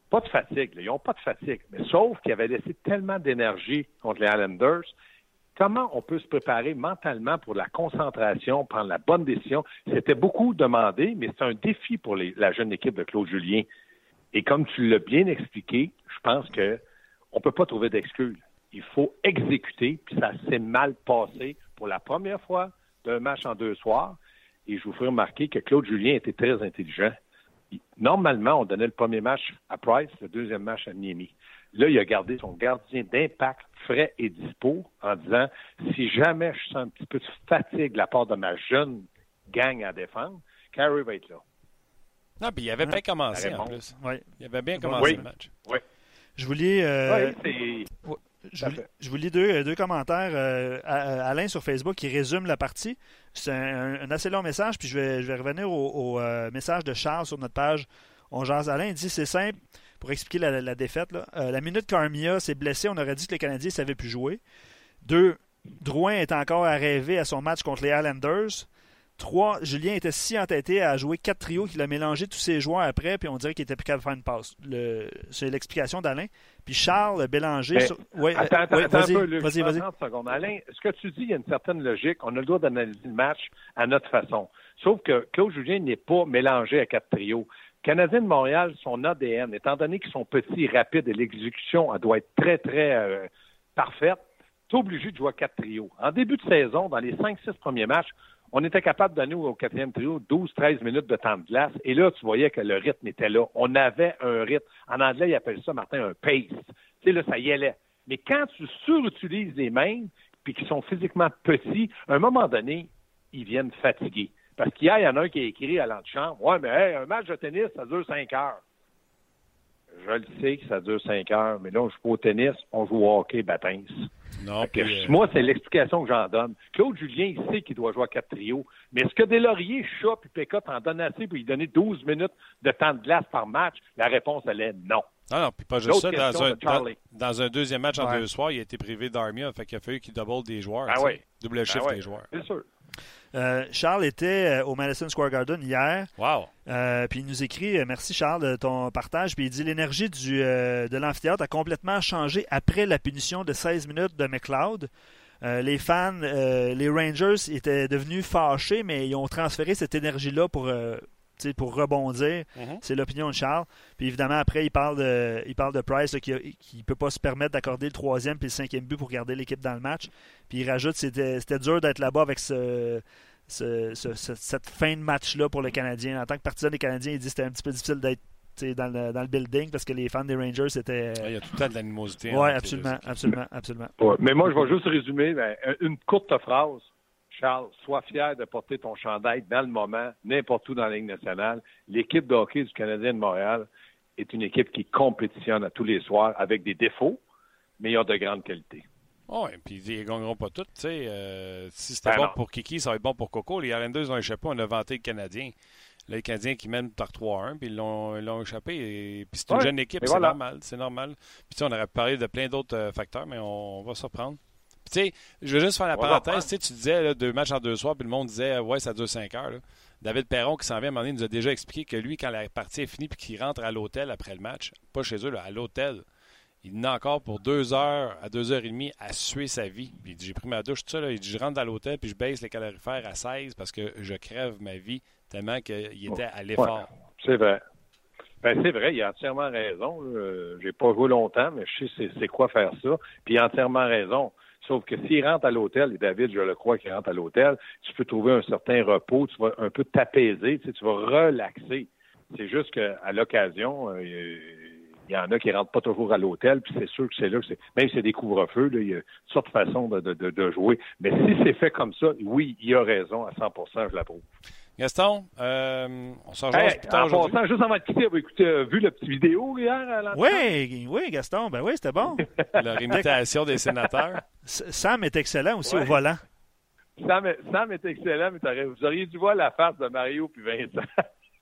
Pas de fatigue. Ils n'ont pas de fatigue. Mais sauf qu'ils avaient laissé tellement d'énergie contre les Islanders. Comment on peut se préparer mentalement pour la concentration, prendre la bonne décision? C'était beaucoup demandé, mais c'est un défi pour la jeune équipe de Claude Julien. Et comme tu l'as bien expliqué, je pense que on peut pas trouver d'excuses. Il faut exécuter, puis ça s'est mal passé pour la première fois d'un match en deux soirs. Et je vous ferai remarquer que Claude Julien était très intelligent. Normalement, on donnait le premier match à Price, le deuxième match à Niemi. Là, il a gardé son gardien d'impact frais et dispo en disant si jamais je sens un petit peu de fatigue de la part de ma jeune gang à défendre, Carey va être là. Non, puis il avait bien commencé en plus. Oui. Il avait bien commencé le match. Oui. Je euh, je, vous lis deux, deux commentaires. Euh, Alain sur Facebook qui résume la partie. C'est un, assez long message, puis je vais, je vais revenir au, euh, message de Charles sur notre page. On jase Alain. Dit c'est simple pour expliquer la, défaite. la minute qu'Armia s'est blessé, on aurait dit que les Canadiens ne savaient plus jouer. Deux, Drouin est encore à rêver à son match contre les Islanders. Julien était si entêté à jouer quatre trios qu'il a mélangé tous ses joueurs après, puis on dirait qu'il était plus capable de faire une passe. c'est l'explication d'Alain. Puis Charles Bélanger. Ouais, attends, attends, un peu, Luc. Vas-y, vas-y. secondes. Alain, ce que tu dis, il y a une certaine logique. On a le droit d'analyser le match à notre façon. Sauf que Claude Julien n'est pas mélangé à quatre trios. Canadien de Montréal, son ADN, étant donné qu'ils sont petits et rapides et l'exécution elle doit être très, très euh, parfaite, tu es obligé de jouer à quatre trios. En début de saison, dans les cinq, six premiers matchs, on était capable de donner au quatrième trio 12-13 minutes de temps de glace. Et là, tu voyais que le rythme était là. On avait un rythme. En anglais, ils appellent ça, Martin, un pace. Tu sais, là, ça y allait. Mais quand tu surutilises les mains, puis qu'ils sont physiquement petits, à un moment donné, ils viennent fatigués. Parce qu'hier, il y en a un qui a écrit à l'antichambre, « Ouais, mais un match de tennis, ça dure cinq heures. Je le sais que ça dure cinq heures, mais là, on joue pas au tennis, on joue au hockey, baptême. Non, euh, Moi, c'est l'explication que j'en donne. Claude Julien, il sait qu'il doit jouer à quatre trios. Mais est-ce que Delaurier, Chat et Pécot en donnent assez pour lui donner 12 minutes de temps de glace par match? La réponse, elle est non. Ah non, puis pas juste ça. Dans un, dans, un, deuxième match en deux soirs, il a été privé d'Armia. Fait qu'il a fallu qu'il double des joueurs. Ah oui. Double chiffre ah des joueurs. C'est sûr. Euh, Charles était euh, au Madison Square Garden hier. Wow. Euh, puis il nous écrit Merci Charles de ton partage. Puis il dit L'énergie de l'amphithéâtre a complètement changé après la punition de 16 minutes de McLeod. les fans, les Rangers étaient devenus fâchés, mais ils ont transféré cette énergie-là pour pour rebondir. Mm-hmm. C'est l'opinion de Charles. Puis évidemment, après, il parle de, il parle de Price qui ne peut pas se permettre d'accorder le troisième puis le cinquième but pour garder l'équipe dans le match. Puis il rajoute c'était c'était dur d'être là-bas avec ce, cette fin de match-là pour le Canadien. En tant que partisan des Canadiens, il dit que c'était un petit peu difficile d'être dans le, dans le, building parce que les fans des Rangers étaient. Il y a tout le temps de l'animosité. Oui, absolument, absolument, absolument. mais moi, je vais juste résumer ben, une courte phrase. Charles, sois fier de porter ton chandail dans le moment, n'importe où dans la Ligue nationale. L'équipe de hockey du Canadien de Montréal est une équipe qui compétitionne à tous les soirs avec des défauts, mais ils ont de grandes qualités. Oui, puis ils ne gagneront pas toutes. Euh, si c'était ben bon pour Kiki, ça va être bon pour Coco. Les Islanders ont échappé, on a vanté le Canadien. les Canadiens qui mènent par 3-1, puis ils l'ont échappé. Et, puis c'est une jeune équipe, c'est normal. C'est normal. Puis on aurait parlé de plein d'autres euh, facteurs, mais on, va se reprendre sais, je veux juste faire la parenthèse. Tu disais deux matchs en deux soirs, puis le monde disait ouais, ça dure cinq heures. David Perron, qui s'en vient à un moment donné, nous a déjà expliqué que lui, quand la partie est finie puis qu'il rentre à l'hôtel après le match, pas chez eux, à l'hôtel, il n'a encore pour deux heures à deux heures et demie à suer sa vie. il dit J'ai pris ma douche, tout ça. Il dit Je rentre dans l'hôtel puis je baisse les calorifères à 16 parce que je crève ma vie tellement qu'il était à l'effort. c'est vrai. Ben, c'est vrai, il a entièrement raison. J'ai pas joué longtemps, mais je sais c'est quoi faire ça. Puis il a entièrement raison. Sauf que s'il rentre à l'hôtel, et David, je le crois qu'il rentre à l'hôtel, tu peux trouver un certain repos, tu vas un peu t'apaiser, tu, vas relaxer. C'est juste qu'à l'occasion, euh, il y en a qui ne rentrent pas toujours à l'hôtel, puis c'est sûr que c'est là que c'est. Même si c'est des couvre-feux, il y a une sorte de façon de jouer. Mais si c'est fait comme ça, oui, il a raison à 100% je l'approuve. Gaston, euh, on s'en hey, plus tard en passant, juste avant de quitter, écoutez, euh, vu la petite vidéo hier à Oui, oui, Gaston, ben oui, c'était bon. La imitation des sénateurs. Sam est excellent aussi au volant. Sam, Sam est excellent, mais vous auriez dû voir la face de Mario puis Vincent.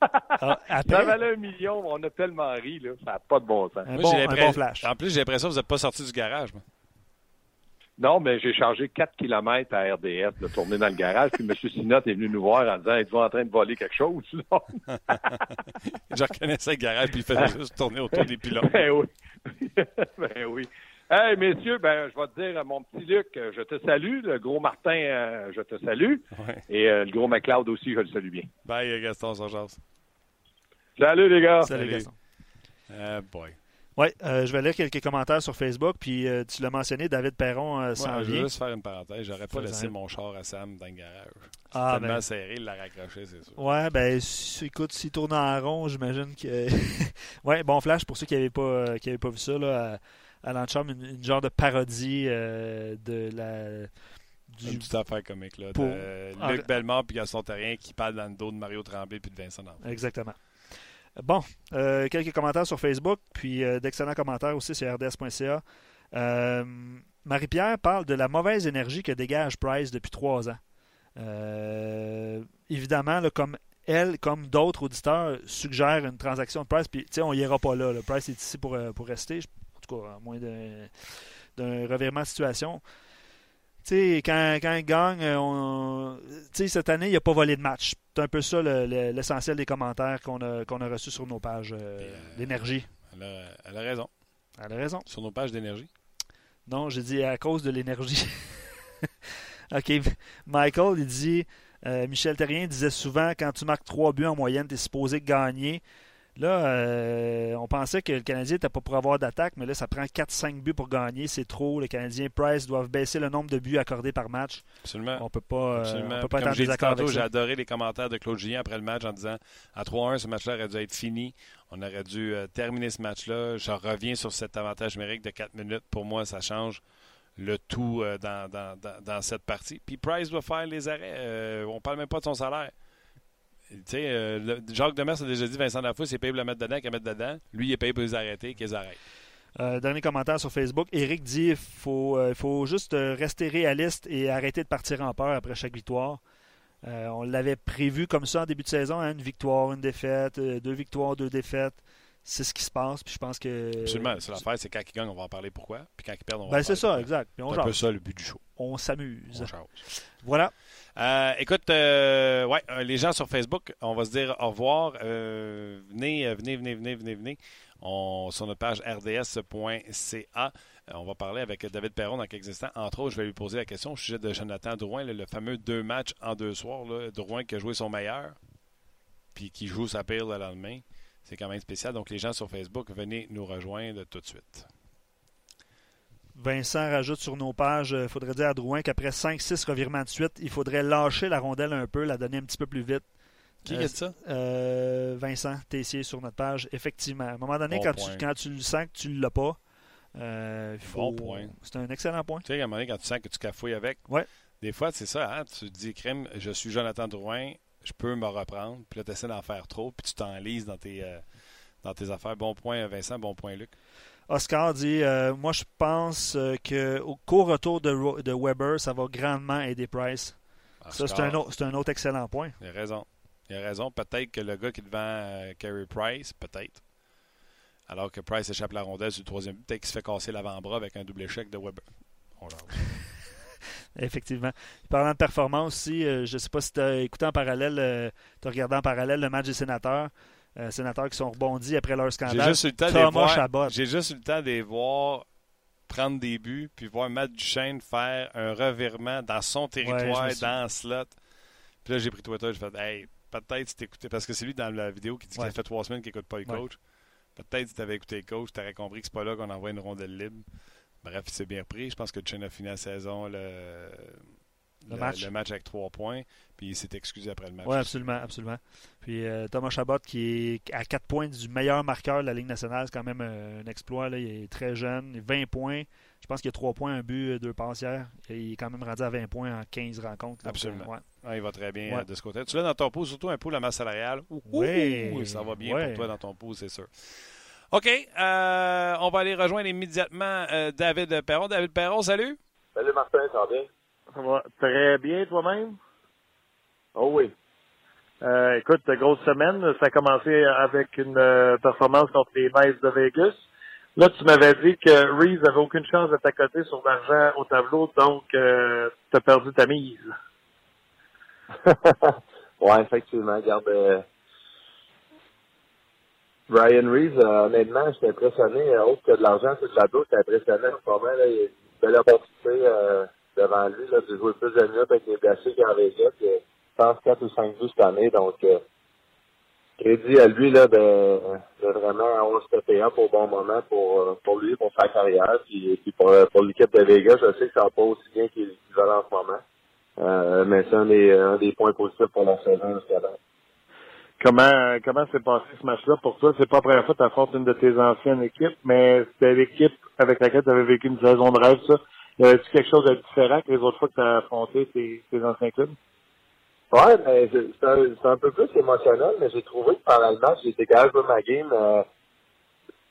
Ah, ça valait un million, on a tellement ri, là, ça n'a pas de bon sens. Un, bon, un bon flash. En plus, j'ai l'impression que vous n'êtes pas sorti du garage. Moi. Non, mais j'ai chargé 4 km à RDS de tourner dans le garage. Puis M. Sinot est venu nous voir en disant Êtes-vous en train de voler quelque chose Je reconnaissais le garage, puis il faisait juste tourner autour des pilotes. Ben oui. ben oui. Hey, messieurs, ben, je vais te dire, mon petit Luc, je te salue. Le gros Martin, euh, je te salue. Et euh, le gros McLeod aussi, je le salue bien. Bye, Gaston, sans Salut, les gars. Salut, Gaston. Uh, boy. Oui, euh, je vais lire quelques commentaires sur Facebook. Puis euh, tu l'as mentionné, David Perron euh, s'en Je vais juste faire une parenthèse. J'aurais pas laissé mon char à Sam dans le garage. Ah, tellement ben... serré, il l'a raccroché, c'est sûr. Ouais, ben écoute, s'il tourne en rond, j'imagine que. ouais, bon flash pour ceux qui n'avaient pas, qui pas vu ça là, à, à une, genre de parodie de la. Du... Une petite affaire comique là. De Luc Bellemare puis Gaston Terrien qui parle dans le dos de Mario Tremblay puis de Vincent Nantes. Exactement. Bon, euh, quelques commentaires sur Facebook, puis euh, d'excellents commentaires aussi sur rds.ca. Euh, Marie-Pierre parle de la mauvaise énergie que dégage Price depuis trois ans. évidemment, comme elle, comme d'autres auditeurs, suggèrent une transaction de Price, puis on ira pas là, Price est ici pour, pour rester, en tout cas, à moins d'un revirement de situation quand, quand il gagne, euh, cette année, il n'a pas volé de match. C'est un peu ça l'essentiel des commentaires qu'on a, qu'on a reçus sur nos pages euh, euh, d'énergie. Elle, a raison. Elle a raison. Sur nos pages d'énergie? Non, j'ai dit à cause de l'énergie. OK. Michael, il dit Michel Terrien disait souvent quand tu marques trois buts en moyenne, tu es supposé gagner. Là, euh, on pensait que le Canadien n'était pas pour avoir d'attaque, mais là, ça prend 4-5 buts pour gagner. C'est trop. Le Canadien Price doivent baisser le nombre de buts accordés par match. Absolument. On peut pas, euh, on peut pas être en désaccord J'ai adoré les commentaires de Claude Gillien après le match en disant à 3-1, ce match-là aurait dû être fini. On aurait dû euh, terminer ce match-là. Je reviens sur cet avantage numérique de 4 minutes. Pour moi, ça change le tout dans, dans, dans, cette partie. Puis Price doit faire les arrêts. on parle même pas de son salaire. Tu sais, euh, Jacques Demers a déjà dit Vincent Lafousse est payé pour le mettre dedans qu'à mettre dedans. Lui, il est payé pour les arrêter qu'ils arrêtent. dernier commentaire sur Facebook. Eric dit qu'il faut, faut juste rester réaliste et arrêter de partir en peur après chaque victoire. on l'avait prévu comme ça en début de saison, hein, une victoire, une défaite, deux victoires, deux défaites c'est ce qui se passe. Puis je pense que. Absolument. C'est l'affaire, c'est quand ils gagnent, on va en parler pourquoi. Puis quand ils perdent, on va ben, en c'est ça, exact. C'est un peu ça le but du show. On s'amuse. Voilà. Euh, écoute, euh, ouais, euh, les gens sur Facebook, on va se dire au revoir. venez, venez, venez, venez, venez, venez. On, sur notre page rds.ca. On va parler avec David Perron dans quelques instants. Entre autres, je vais lui poser la question au sujet de Jonathan Drouin, le fameux deux matchs en deux soirs. Drouin qui a joué son meilleur, puis qui joue sa pire le lendemain. C'est quand même spécial. Donc, les gens sur Facebook, venez nous rejoindre tout de suite. Vincent rajoute sur nos pages, il euh, faudrait dire à Drouin qu'après 5-6 revirements de suite, il faudrait lâcher la rondelle un peu, la donner un petit peu plus vite. Qui a dit ça? Euh, Vincent Tessier sur notre page. Effectivement. À un moment donné, quand, tu, quand, tu, le sens que tu ne l'as pas, euh, faut... bon point. C'est un excellent point. Tu sais, à un moment donné, quand tu sens que tu cafouilles avec, ouais. des fois, c'est ça. Hein? Tu te dis, crème, je suis Jonathan Drouin, je peux me reprendre. Puis là, tu essaies d'en faire trop, puis tu t'enlises dans tes, euh, dans tes affaires. Bon point, Vincent. Bon point, Luc. Oscar dit euh, Moi, je pense euh, qu'au court retour de, de, Weber, ça va grandement aider Price. ça, c'est un, autre, un autre excellent point. Il a raison. Il a raison. Peut-être que le gars qui est devant Carey Price, peut-être. Alors que Price échappe la rondelle sur le troisième but, peut-être qu'il se fait casser l'avant-bras avec un double échec de Weber. On Effectivement. Parlant de performance aussi, euh, je ne sais pas si tu as écouté en parallèle, euh, tu as regardé en parallèle le match des sénateurs. Euh, sénateurs qui sont rebondis après leur scandale. J'ai juste eu le temps de voir, J'ai juste eu le temps de voir prendre des buts, puis voir Matt Duchesne faire un revirement dans son territoire, dans le slot. Puis là, j'ai pris Twitter, j'ai fait Hey, peut-être si t'écoutais, parce que c'est lui dans la vidéo qui dit qu'il a fait trois semaines qu'il n'écoute pas le coach. Peut-être si tu avais écouté le coach, tu aurais compris que c'est pas là qu'on envoie une rondelle libre. Bref, il s'est bien repris. Je pense que Chen a fini la saison le, le, match. le, match. avec trois points, puis il s'est excusé après le match. Oui, absolument, absolument. Puis euh, Thomas Chabot, qui est à quatre points du meilleur marqueur de la Ligue nationale, c'est quand même euh, un exploit. Là. Il est très jeune, 20 points. Je pense qu'il y a trois points, un but, deux passes hier. il est quand même rendu à 20 points en 15 rencontres. absolument. Euh, il va très bien de ce côté. Tu l'as dans ton pouce, surtout un peu la masse salariale. oui, ça va bien pour toi dans ton pouce, c'est sûr. OK. Euh, on va aller rejoindre immédiatement euh, David Perron. David Perron, salut. Salut Martin, ça va bien? Ça va très bien toi-même? Oh oui. Euh, écoute, grosse semaine. Ça a commencé avec une performance contre les Knights de Vegas. Là, tu m'avais dit que Reeves avait aucune chance de t'accoter sur l'argent au tableau, donc tu as perdu ta mise. ouais, effectivement. Garde, Ryan Reeves, euh, honnêtement, j'étais impressionné. Euh, autre que de l'argent, c'est de la j'étais impressionné moment. Là, il y a une belle opportunité euh, devant lui là, de jouer plus de minutes avec les blessés qu'en Vegas. Je pense 4 ou 5 buts cette année. Donc, euh, crédit à lui là, de, de vraiment avoir steppé up au bon moment pour, pour lui, pour sa carrière. Puis, puis pour, pour l'équipe de Vegas, je sais que ça va pas aussi bien qu'il qu en ce moment. Euh, mais c'est un des, un des points positifs pour la saison jusqu'à date. Comment comment s'est passé ce match-là pour toi? C'est pas la première fois que tu affrontes une de tes anciennes équipes, mais c'était l'équipe avec laquelle tu avais vécu une saison de rêve, ça. Y avait-tu quelque chose de différent que les autres fois que tu as affronté tes, anciens clubs? Ouais, ben, c'est un, un, peu plus émotionnel, mais j'ai trouvé que pendant le match, j'étais capable de ma game. Euh,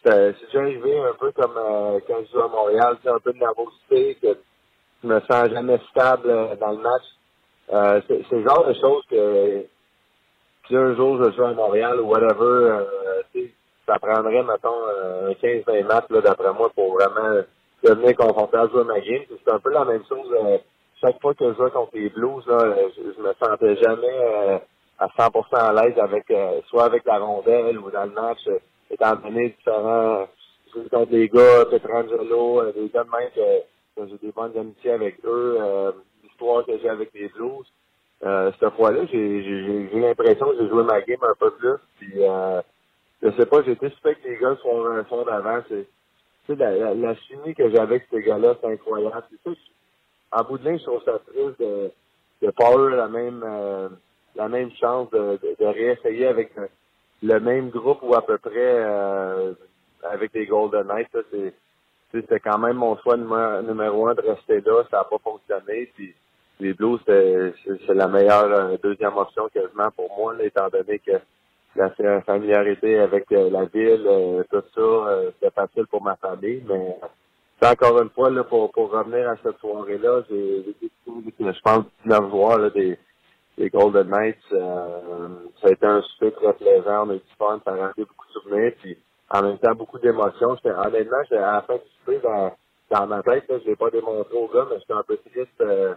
c'est déjà arrivé un peu comme euh, quand je joue à Montréal, un peu de nervosité, que je me sens jamais stable euh, dans le match. C'est le genre de choses que si un jour je joue à Montréal ou whatever, ça prendrait, mettons, un 15-20 matchs, d'après moi, pour vraiment devenir confortable à jouer ma game. C'est un peu la même chose. Euh, chaque fois que je joue contre les Blues, là, je, me sentais jamais euh, à 100% à l'aise avec, euh, soit avec la rondelle ou dans le match, étant donné différents, je contre des gars, Petrangelo, des gars de même que, j'ai des bonnes amitiés avec eux, l'histoire que j'ai avec les Blues. Euh, cette fois-là, j'ai, l'impression que j'ai joué ma game un peu plus. Puis, euh, je sais pas, j'ai été super que les gars sont fond d'avant. C'est, la, la, la, chimie que j'avais avec ces gars-là, c'est incroyable. C'est ça, en bout de ligne, je trouve ça triste de de pas avoir la même euh, la même chance de, de, réessayer avec le, même groupe ou à peu près euh, avec les Golden Knights. c'est, c'était quand même mon choix numéro, numéro un de rester là. Ça n'a pas fonctionné. Puis, les Blues, c'est la meilleure euh, deuxième option quasiment pour moi, étant donné que la familiarité avec la ville, tout ça, c'était facile pour ma famille, mais encore une fois, là, pour, pour revenir à cette soirée-là, j'ai je pense 19 joueurs là, des, des Golden Knights. Euh, ça a été un super très plaisant, on a eu du fun, ça a rappelé beaucoup de souvenirs, puis en même temps beaucoup d'émotions. Honnêtement, j'étais à la fin du dans, dans ma tête, je l'ai pas démontré au gars, mais j'étais un peu triste euh,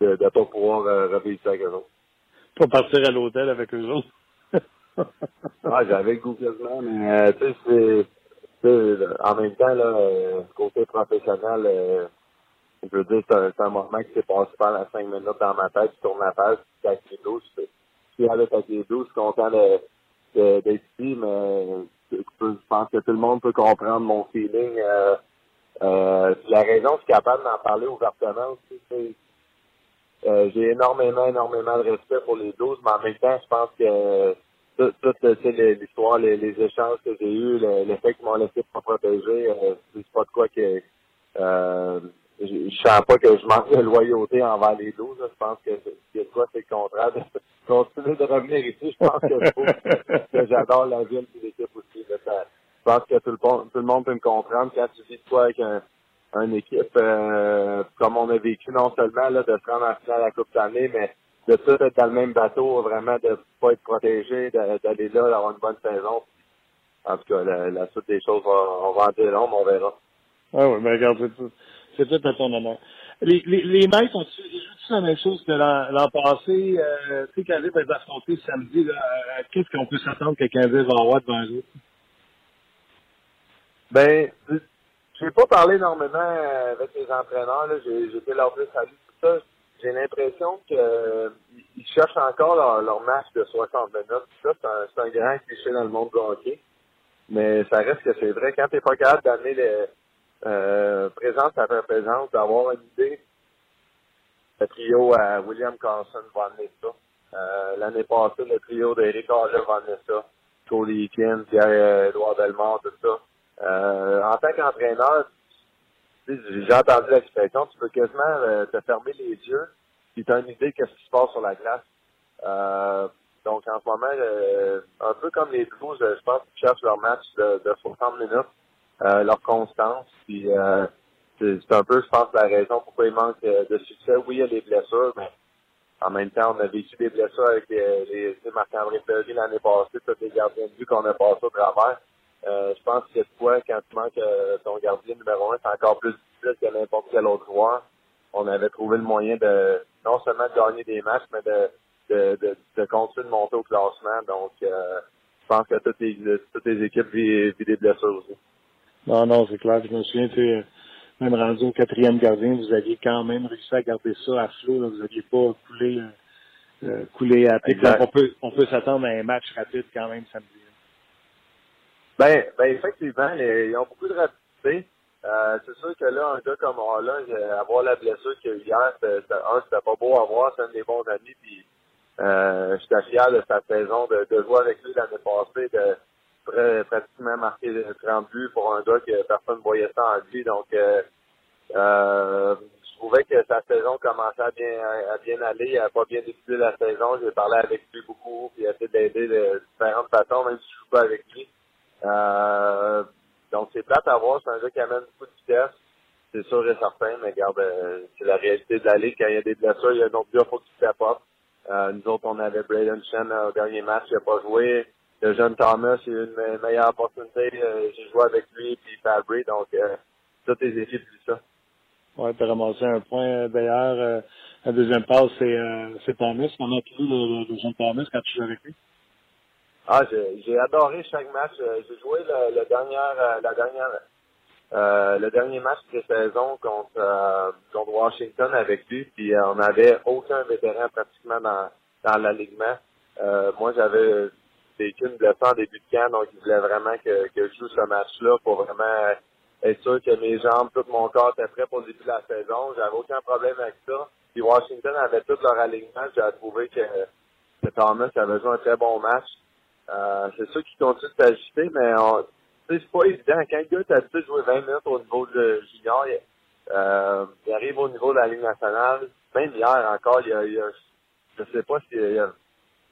de ne pas pouvoir euh, revivre ça avec eux autres. Partir à l'hôtel avec eux autres. ah, j'avais le goût mais euh, tu sais, c'est en même temps, là, euh, côté professionnel, euh, je veux dire, c'est un, moment qui s'est passé pendant cinq minutes dans ma tête, je tourne la page, suis avec les douze, je suis avec les suis content d'être ici, mais je, pense que tout le monde peut comprendre mon feeling. Euh, euh, la raison, je suis capable d'en parler ouvertement aussi, c'est euh, j'ai énormément, énormément de respect pour les douze, mais en même temps, je pense que toute l'histoire, les, échanges que j'ai eus, le, fait qu'ils m'ont laissé pas protéger, euh, c'est pas de quoi que euh, je, sens pas que je manque de loyauté envers les 12. Je pense que c'est quoi, c'est le contraire de continuer de revenir ici. Je pense que, que j'adore la ville et l'équipe aussi. je pense que tout le, tout le monde peut me comprendre quand tu vis de quoi avec un, une équipe euh, comme on a vécu non seulement là, de se rendre en finale à la Coupe d'année, mais de tout être dans le même bateau, vraiment de pas être protégé, d'aller là, d'avoir une bonne saison. En tout cas, la, suite des choses, on va en dire long, mais on verra. Ah oui, mais regarde, c'est tout à ton honneur. Les, les, les Knights ont ils la même chose que l'an passé? Euh, tu sais, ils va affronter samedi, là, euh, qu'est-ce qu'on peut s'attendre que Canadien va avoir devant eux? Ben, j'ai pas parlé énormément avec les entraîneurs. J'ai fait leur plus salut, tout ça j'ai l'impression qu'ils euh, cherchent encore leur, match de 60 minutes. Ça, c'est un, un, grand cliché dans le monde du hockey. Mais ça reste que c'est vrai. Quand tu n'es pas capable d'amener les euh, présence après présence, d'avoir une idée, le trio à William Carlson va amener ça. Euh, L'année passée, le trio d'Eric Harley va amener ça. Cody Eakin, Pierre-Edouard Belmont, tout ça. Euh, en tant qu'entraîneur, j'ai entendu l'expression, tu peux quasiment euh, te fermer les yeux puis tu as une idée de ce qui se passe sur la glace. Euh, donc en ce moment, euh, un peu comme les Blues, je pense qu'ils cherchent leur match de, de 60 minutes, leur constance. Puis c'est un peu, je pense, la raison pourquoi il manque de succès. Oui, il y a des blessures, mais en même temps, on a vécu des blessures avec les, les Marc-André Perry l'année passée, tous les gardiens de but qu'on a passé au travers. Euh, je pense que toi, quand tu manques euh, ton gardien numéro un, c'est encore plus difficile que n'importe quel autre joueur. On avait trouvé le moyen de non seulement de gagner des matchs, mais de, de, de, de continuer de monter au classement. Donc, euh, je pense que toutes les, toutes les équipes vivent, des blessures aussi. Non, non, c'est clair. Je me souviens, tu même rendu au quatrième gardien, vous aviez quand même réussi à garder ça à flot. Là. Vous n'aviez pas coulé, euh, coulé à pic. On peut, on peut s'attendre à un match rapide quand même samedi. Ben, ben effectivement, ils ont beaucoup de rapidité. Euh, c'est sûr que là, un gars comme Holland, avoir la blessure qu'il a eu hier, c'était, un, c'était pas beau à voir, c'est un des bons amis, puis euh, j'étais fier de sa saison, de, de jouer avec lui l'année passée, de pratiquement marquer 30 buts pour un gars que personne ne voyait ça en lui. Donc, euh, euh, je trouvais que sa saison commençait à bien, à bien aller. N'a pas bien débuté la saison. J'ai parlé avec lui beaucoup, puis il a essayé d'aider de différentes façons, même si je joue pas avec lui. Euh, donc, c'est plate à voir. C'est un jeu qui amène beaucoup de vitesse. C'est sûr et certain, mais regarde, euh, c'est la réalité de la Ligue. Quand il y a des blessures, il y a un autre gars, faut qu'il pas. Euh, nous autres, on avait Braden Shen au dernier match, il n'a pas joué. Le jeune Thomas, il a eu une meilleure opportunité. J'ai joué avec lui puis Fabry, donc euh, toutes les équipes disent ça. Ouais, tu as ramassé un point d'ailleurs. la deuxième passe, c'est Thomas. On a le, le jeune Thomas quand tu joues avec lui. Ah, j'ai adoré chaque match. Euh, j'ai joué le, le dernier, euh, la dernière, euh, le dernier match de saison contre, euh, contre Washington avec lui, puis on n'avait aucun vétéran pratiquement dans, dans l'alignement. Euh, moi, j'avais vécu une blessure en début de camp, donc il voulait vraiment que, que je joue ce match-là pour vraiment être sûr que mes jambes, tout mon corps était prêt pour le début de la saison. J'avais aucun problème avec ça. Puis Washington avait tout leur alignement. J'ai trouvé que, que Thomas avait joué un très bon match. Euh, c'est sûr qu'il continue de s'ajuster, mais c'est pas évident. Quand le gars est habitué de jouer 20 minutes au niveau de junior, il, euh, il arrive au niveau de la Ligue nationale. Même hier encore, il a, il a je sais pas s'il y a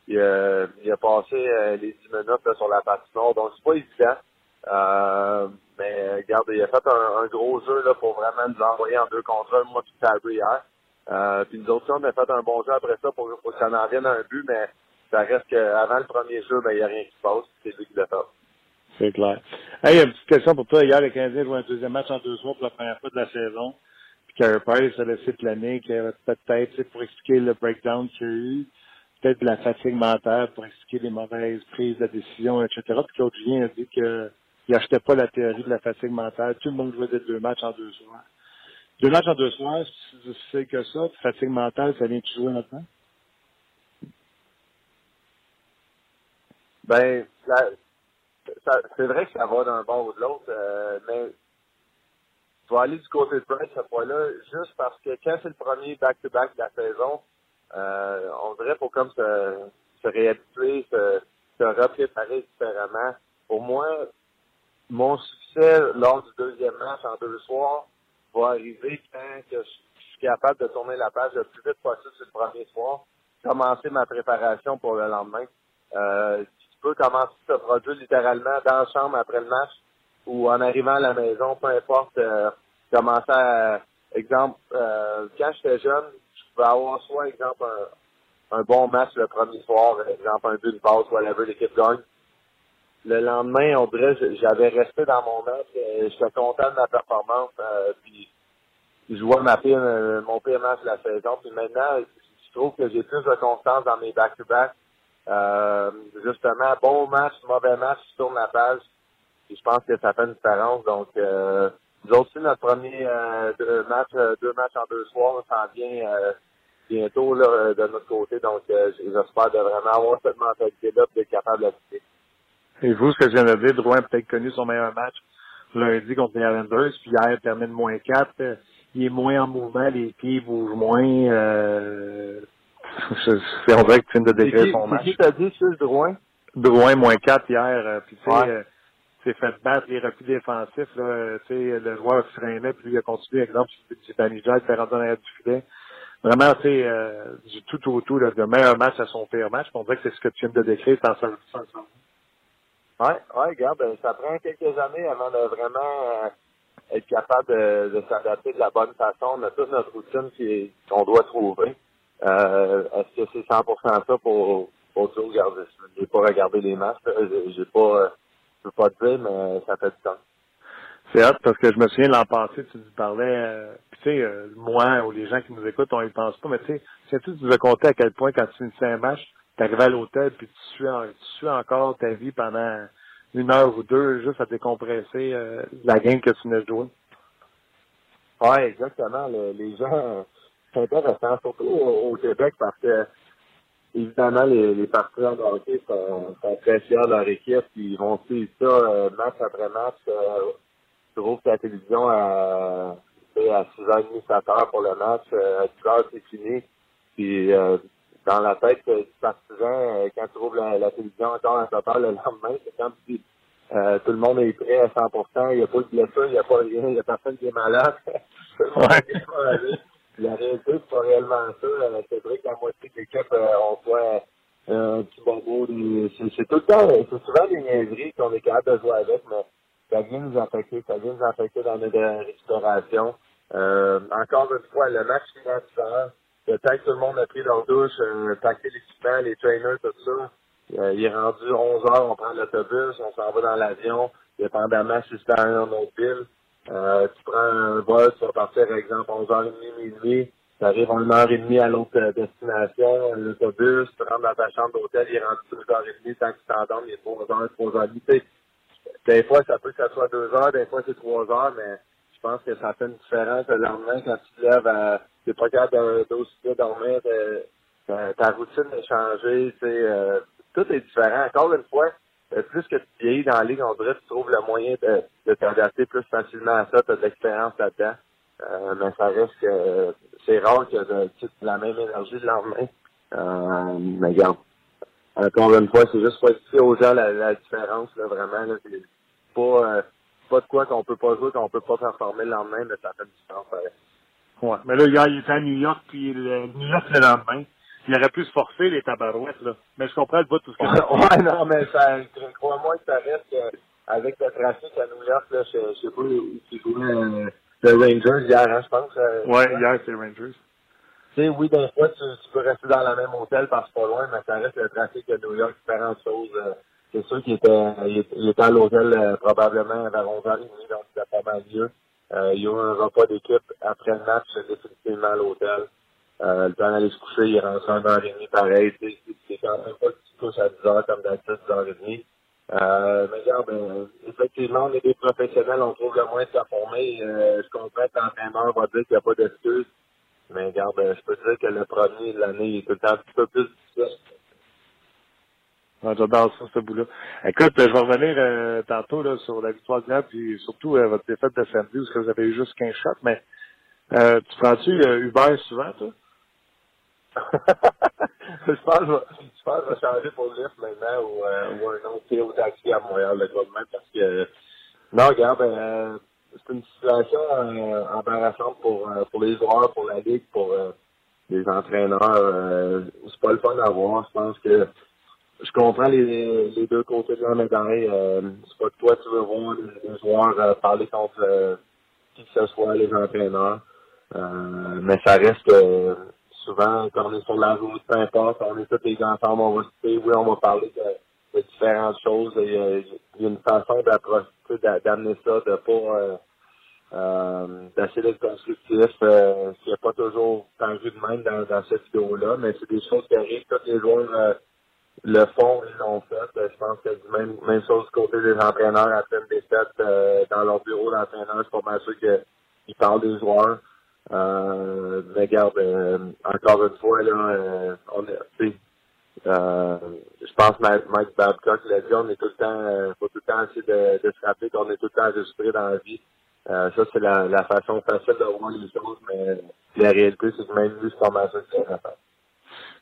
il, a passé les 10 minutes sur la patinoire, donc c'est pas évident. Euh, mais regarde, il a fait un, gros jeu là, pour vraiment nous envoyer en deux contre un, moi tout à hier. Euh, puis nous autres, on a fait un bon jeu après ça pour, pour que ça en vienne un but, mais ça reste qu'avant le premier jeu, ben, il n'y a rien qui se passe. C'est lui qui l'a fait. C'est clair. Hey, une petite question pour toi. Hier, les Canadiens jouent un deuxième match en deux soirs pour la première fois de la saison. Puis Carey Price a laissé planer qu'il y avait peut-être, pour expliquer le breakdown qu'il y a eu, peut-être de la fatigue mentale pour expliquer les mauvaises prises de décision, etc. Puis Claude Julien a dit qu'il n'achetait pas la théorie de la fatigue mentale. Tout le monde jouait des deux matchs en deux soirs. Deux matchs en deux soirs, c'est que ça, fatigue mentale, ça vient de jouer maintenant? Ben, c'est vrai que ça va d'un bord ou de l'autre, euh, mais je vais aller du côté de Price cette fois-là, juste parce que quand c'est le premier back-to-back de la saison, euh, on dirait pour comme se, se réhabituer, se, se repréparer différemment. Pour moi, mon succès lors du deuxième match en deux soirs va arriver quand je suis capable de tourner la page le plus vite possible sur le premier soir, commencer ma préparation pour le lendemain. Euh, commencer à se produire littéralement dans la chambre après le match ou en arrivant à la maison, peu importe, euh, commencer à, exemple, euh, quand j'étais jeune, je pouvais avoir soit, exemple, un, bon match le premier soir, exemple, un but de passe, whatever, l'équipe gagne. Le lendemain, on dirait, j'avais resté dans mon match, j'étais content de ma performance, euh, puis je vois ma pire, mon pire match de la saison, puis maintenant, je trouve que j'ai plus de constance dans mes back-to-back. Euh, justement, bon match, mauvais match, je tourne la page. je pense que ça fait une différence. Donc, euh, nous aussi, notre premier euh, deux match, euh, deux matchs en deux soirs, ça vient euh, bientôt là, de notre côté. Donc, j'espère de vraiment avoir cette mentalité-là d'être capable de Et vous, ce que je viens de dire, Drouin peut-être connu son meilleur match lundi contre les Islanders, puis hier, termine moins 4. Il est moins en mouvement, les pieds bougent moins. Euh, c'est on dirait que tu viens de décrire son match. qui t'a dit, c'est Drouin? Drouin, moins 4 hier. Euh, puis tu sais, euh, c'est fait battre les refus défensifs. Là, tu sais, le joueur se freinait, puis lui a continué. Exemple, c'est Danijal qui s'est rendu dans du filet. Vraiment, tu sais, euh, du tout au tout, là, de meilleur match à son pire match. On dirait que c'est ce que tu viens de décrire sans ça. Ouais, ouais, regarde, ben, ça prend quelques années avant de vraiment être capable de, de s'adapter de la bonne façon. On a toute notre routine qu'on doit trouver. Euh, est-ce que c'est 100% ça pour, pour Joe Garvis? J'ai pas regardé les matchs. J'ai pas, euh, je peux pas te dire, mais ça fait du temps. C'est hâte parce que je me souviens l'an passé, tu parlais, euh, tu sais, euh, moi ou les gens qui nous écoutent, on y pense pas, mais tu sais, c'est tu nous as compté à quel point quand tu finissais un match, tu arrivais à l'hôtel puis tu suis, tu suis encore ta vie pendant une heure ou deux juste à décompresser euh, la game que tu venais de jouer? Ouais, exactement. les gens c'est intéressant, surtout au, Québec, parce que évidemment, les, les partisans de hockey sont, sont très fiers de leur équipe, puis ils vont suivre ça euh, match après match. Euh, tu trouves la télévision à, à 6h30, 7h pour le match, euh, à 10h c'est fini. Puis euh, dans la tête du partisan, quand tu trouves la, télévision encore à 7h le lendemain, c'est comme si tout le monde est prêt à 100%, il n'y a pas de blessure, il n'y a pas rien, il n'y a personne qui est malade. ouais. La réalité, c'est pas réellement ça. Euh, c'est vrai qu'à moitié de l'équipe, euh, on voit euh, un petit bobo. C'est tout le temps, c'est souvent des niaiseries qu'on est capable de jouer avec, mais ça vient nous affecter, ça vient nous affecter dans notre restauration. Euh, encore une fois, le match financier, le temps que tout le monde a pris leur douche, euh, paqué l'équipement, les trainers, tout ça. il est rendu 11 heures, on prend l'autobus, on s'en va dans l'avion, dépendamment si c'est dans un autre ville. Euh, tu prends un vol, tu vas partir, par exemple, 11h30, minuit, tu arrives en 1h30 à l'autre euh, destination, l'autobus, tu rentres dans ta chambre d'hôtel, il est rendu 2h30, tant que tu t'endormes, il est 3h, 3h30. Des fois, ça peut que ça soit 2h, des fois c'est 3h, mais je pense que ça fait une différence le lendemain quand tu te lèves à, t'es pas capable d'aussi dormir, ta, routine est changée, tu sais, euh, tout est différent. Encore une fois, euh, plus que tu vieillis dans la ligue, on dirait que tu trouves le moyen de, t'adapter plus facilement à ça, tu as de l'expérience là-dedans. Euh, mais ça reste que c'est rare que tu aies la même énergie le lendemain. Euh, mais regarde, encore une fois, c'est juste pour expliquer aux gens la, différence, là, vraiment. Là, c'est pas, euh, pas de quoi qu'on peut pas jouer, qu'on peut pas performer le lendemain, mais ça fait du sens. Ouais. Mais là, hier, il était à New York, puis New York le lendemain. Il aurait pu se forcer les tabarouettes, là. Mais je comprends le bout de tout ce que Ouais, non, mais ça, crois-moi que ça reste avec le trafic à New York, là, je, je sais pas qui jouait euh, le Rangers hier, hein, je pense. Euh, ouais, hier, c'est Rangers. Tu sais, oui, des fois, tu, tu, peux rester dans le même hôtel parce que pas loin, mais ça reste le trafic à New York, différentes choses. Euh, c'est sûr qu'il était, il, était à l'hôtel euh, probablement vers 11h30, donc c'était pas mal mieux. Euh, il y a eu un repas d'équipe après le match, définitivement à l'hôtel. Euh, le temps d'aller se coucher, il est rentré et demie pareil. C'est quand même pas que tu couches à 10 h comme d'habitude, 10 h 30 euh, mais regarde, euh, effectivement, on est des professionnels, on trouve le moins de s'informer. Euh, je comprends que l'entraîneur va dire qu'il n'y a pas d'excuses. Mais regarde, euh, je peux dire que le premier de l'année est tout le temps un petit peu plus difficile. J'adore ça, ce bout-là. Écoute, je vais revenir euh, tantôt là, sur la victoire de puis surtout euh, votre défaite de samedi, où vous avez eu juste 15 shots, mais euh, tu prends-tu Uber souvent, toi? Je pense que je pense que je vais changer pour Lyft maintenant ou, euh, un autre au taxi à Montréal, le même, parce que non, regarde, euh, c'est une situation euh, embarrassante pour, pour les joueurs, pour la Ligue, pour les entraîneurs. C'est pas le fun à voir. Je pense que je comprends les, les deux côtés de la médaille. C'est pas que toi tu veux voir les, joueurs parler contre qui que ce soit, les entraîneurs. mais ça reste souvent, quand on est sur la route, peu importe, on est tous les ensemble, on va se oui, on va parler de, différentes choses. Il y, a, une façon d'approcher, d'amener ça, de pas euh, euh, d'essayer d'être constructif. Euh, il n'y a pas toujours tant vu de même dans, cette vidéo-là, mais c'est des choses qui arrivent. Tous les joueurs euh, le font, ils l'ont fait. Je pense que même, même chose du côté des entraîneurs après une défaite euh, dans leur bureau d'entraîneur, c'est pas mal sûr qu'ils parlent des joueurs. Euh, regarde, euh, encore une fois, là, euh, on est, euh, je pense que Mike Babcock l'a dit, on est tout le temps, euh, faut tout le temps essayer de, de se rappeler qu'on est tout le temps enregistré dans la vie. Euh, ça, c'est la, la façon facile de voir les choses, mais la réalité, c'est que même lui, c'est pas mal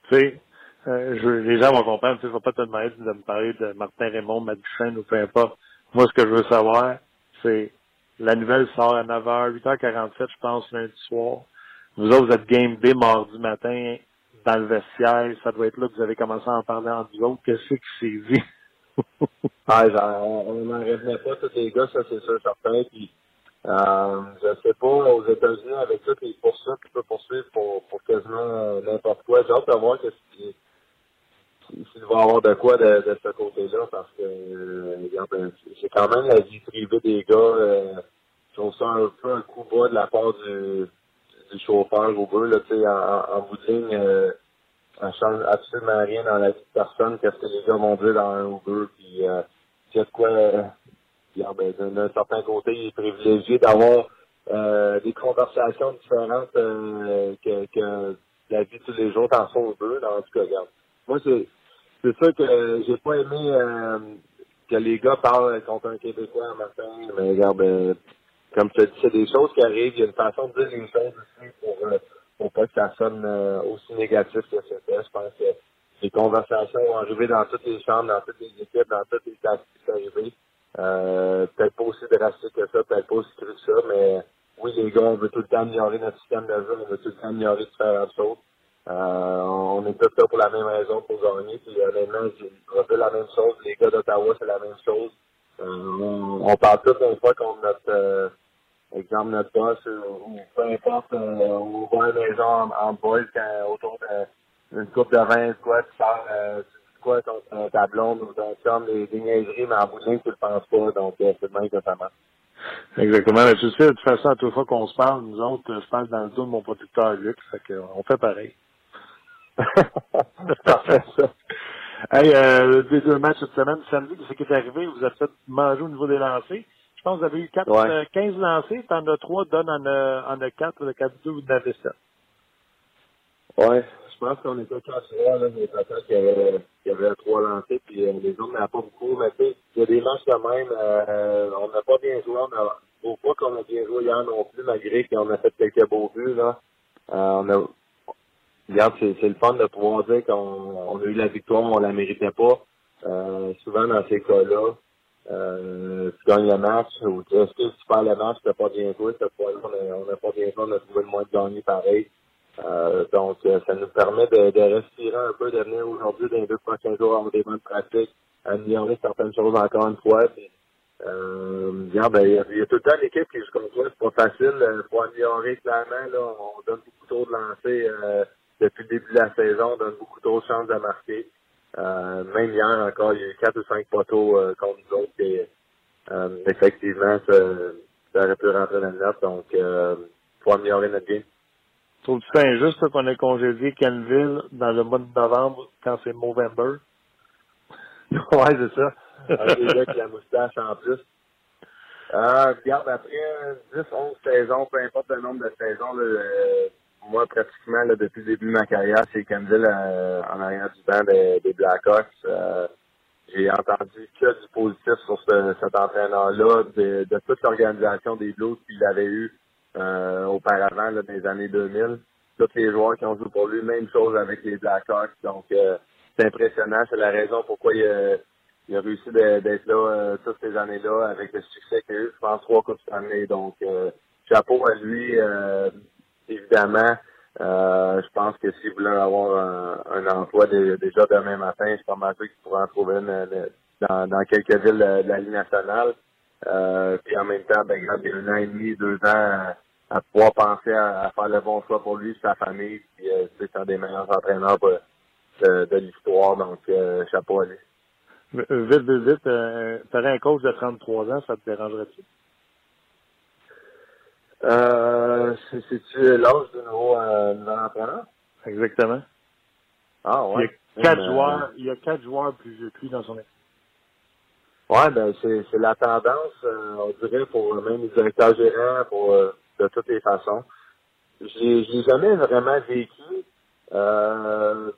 Tu sais, euh, je, les gens vont comprendre, tu je vais pas te demander de me parler de Martin Raymond, Matt Duchesne ou peu importe. Moi, ce que je veux savoir, c'est la nouvelle sort à 9h, 8h47, je pense, lundi soir. Vous autres, vous êtes game B mardi matin dans le vestiaire. Ça doit être là que vous avez commencé à en parler en vous autres. Qu'est-ce qui s'est dit? ah, on n'en revenait pas, tous les gars, ça c'est sûr, certain. Puis, euh, je sais pas, aux États-Unis, avec toutes les poursuites tu peux poursuivre pour, quasiment n'importe quoi. J'ai hâte de voir qu'est-ce qui s'il va y avoir de quoi de, de ce côté-là, parce que euh, c'est quand même la vie privée des gars. Euh, je trouve ça un peu un coup bas de la part du, chauffeur Uber, là, tu sais, en, en bout euh, change absolument rien dans la vie de personne, qu'est-ce que les gars vont dire dans un Uber, puis euh, qu'est-ce quoi, euh, ben, d'un certain côté, il est privilégié d'avoir euh, des conversations différentes euh, que, que la vie de tous les jours dans son Uber, dans tout cas, regarde. Moi, c'est c'est ça que j'ai pas aimé euh, que les gars parlent contre un Québécois un matin, mais regarde, euh, comme tu as dit, c'est des choses qui arrivent, il y a une façon de dire les choses aussi pour, euh, pour pas que ça sonne aussi négatif que c'était. Je pense que les conversations vont arriver dans toutes les chambres, dans toutes les équipes, dans toutes les classes qui sont arrivées. peut-être pas aussi drastique que ça, peut-être pas aussi cru que ça, mais oui, les gars, on veut tout le temps améliorer notre système de jeu, on veut tout le temps améliorer différentes choses. Euh, on est tous là pour la même raison, pour gagner. Puis honnêtement, je peu la même chose. Les gars d'Ottawa, c'est la même chose. Euh, on, parle tous une fois contre notre euh, exemple notre boss ou peu importe, on va à la maison en, en boys quand autour d'une coupe de vin, quoi, tu parles euh, quoi contre ta blonde ou ton des, des niaiseries, mais en bout de ligne, tu le penses pas, donc c'est le même que ça. Exactement. Mais tu sais, de toute façon, à toute fois qu'on se parle, nous autres, je parle dans le dos de mon producteur Luc, fait qu'on fait pareil. Parfait, ça. Hey, euh, des deux matchs cette semaine, samedi, ce qui est arrivé, vous avez fait manger au niveau des lancers. Je pense que vous avez eu 4, ouais. 15 euh, lancers, t'en as 3, donne en a, en a 4, le 4 2 vous en avez 7. Ouais, je pense qu'on était 4 3, là, mais qu'il y avait, qu'il y avait 3 lancers, puis euh, les autres n'avaient pas beaucoup, mais tu sais, il y a des matchs quand même, euh, on n'a pas bien joué, on a, au pas qu'on a bien joué hier non plus, malgré qu'on a fait quelques beaux buts, là. Euh, on a, regarde, c'est le fun de pouvoir dire qu'on on a eu la victoire, on la méritait pas. Euh, souvent dans ces cas-là, euh, tu gagnes le match ou est-ce que tu perds le match, tu n'as pas bien joué, cette fois-là, on n'a pas bien joué, on a trouvé le moyen de gagner pareil. donc, ça nous permet de, de, respirer un peu, de venir aujourd'hui dans les deux prochains jours avoir des bonnes pratiques, améliorer certaines choses encore une fois. Euh, ben, il, y a, il y a tout le temps l'équipe qui comme ça. C'est pas facile. Euh, pour améliorer clairement, là, on donne beaucoup trop de lancers euh, depuis le début de la saison. On donne beaucoup trop de chances de marquer. Euh, même hier encore, il y a eu quatre ou cinq poteaux euh, contre nous autres. Et, euh, effectivement, ça, ça, aurait pu rentrer dans le net. Donc, euh, faut améliorer notre game. Trouves-tu ça injuste qu'on ait congédié Kenville dans le mois de novembre quand c'est Movember? ouais, c'est ça. Avec les gars avec la moustache en plus. Euh, regarde, après 10, 11 saisons, peu importe le nombre de saisons, là, moi, pratiquement, là, depuis le début de ma carrière, c'est Kenville euh, en arrière du banc des, des Blackhawks. Euh, j'ai entendu que du positif sur ce, cet entraîneur-là, de, de, toute l'organisation des Blues qu'il avait eu euh, auparavant, là, dans les années 2000. Tous les joueurs qui ont joué pour lui, même chose avec les Blackhawks. Donc, euh, c'est impressionnant. C'est la raison pourquoi il a il a réussi d'être là euh, toutes ces années-là avec le succès qu'il a eu, je pense, trois coupes année. Donc, euh, chapeau à lui, euh, évidemment. je pense que s'il voulait avoir un, emploi déjà demain matin, je suis pas sûr qu'il pourrait en trouver une, dans, quelques villes de, la Ligue nationale. puis en même temps, ben, il y a un an et demi, deux ans à, pouvoir penser à, faire le bon choix pour lui, sa famille. Puis c'est un des meilleurs entraîneurs de, de l'histoire. Donc, chapeau à lui. Vite, vite, vite, euh, un coach de 33 ans, ça te dérangerait-tu? Euh, c'est-tu l'âge de nouveau, euh, nouvel entraîneur? Exactement. Ah, ouais. Il y a quatre joueurs, il y a quatre joueurs plus vieux que dans son équipe. Ouais, ben, c'est, c'est la tendance, euh, on dirait, pour même les directeurs gérants, pour, euh, de toutes les façons. J'ai, jamais vraiment vécu, euh,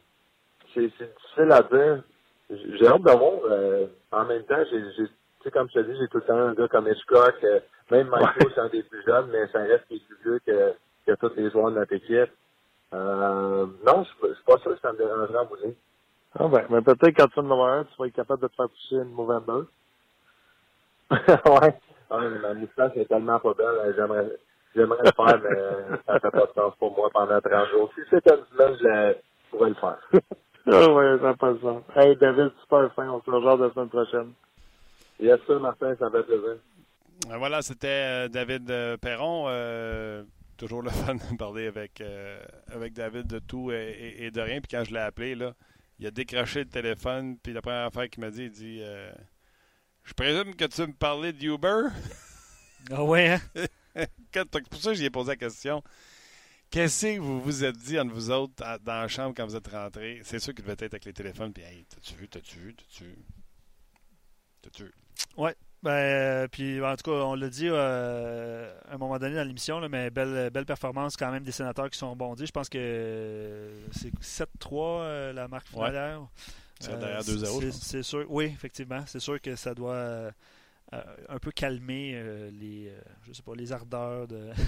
c'est, difficile à dire j'ai hâte d'avoir. Euh, en même temps, j'ai, comme je te dis, j'ai tout le temps un gars comme Hitchcock, euh, même Michael, c'est un des plus jeunes, mais ça reste qu'il est plus vieux que, que tous les joueurs de notre équipe. Euh, non, je suis pas sûr que ça me dérangerait en bouger. Ah ben, mais peut-être quand tu vas en un, tu vas être capable de te faire pousser une Movember. ouais. ouais mais ma moustache est tellement pas belle, j'aimerais, j'aimerais le faire, mais ça fait pas de sens pour moi pendant 30 jours. Si c'était une semaine, je pourrais le faire. Ah ouais, ça passe ça. Hey, David, super fin. On se rejoint la semaine prochaine. Yes, sûr, Martin, ça fait plaisir. Euh, voilà, c'était euh, David euh, Perron. toujours le fun de parler avec, avec David de tout et, de rien. Puis quand je l'ai appelé, là, il a décroché le téléphone. Puis la première affaire qu'il m'a dit, il dit Je présume que tu me parlais d'Uber. Ah ouais, hein? pour ça, j'y ai posé la question. Qu'est-ce que vous vous êtes dit entre vous autres dans la chambre quand vous êtes rentrés? C'est sûr qu'il devait être avec les téléphones. Puis, hey, t'as-tu vu, t'as-tu vu, t'as-tu vu? T'as-tu vu? Ouais. Ben, euh, puis en tout cas, on l'a dit euh, à un moment donné dans l'émission, mais belle, belle performance quand même des sénateurs qui sont bondis. Je pense que c'est 7-3 euh, la marque finale. Ouais. C'est derrière 2-0. C'est sûr, oui, effectivement. C'est sûr que ça doit un peu calmer les, je sais pas, les ardeurs de.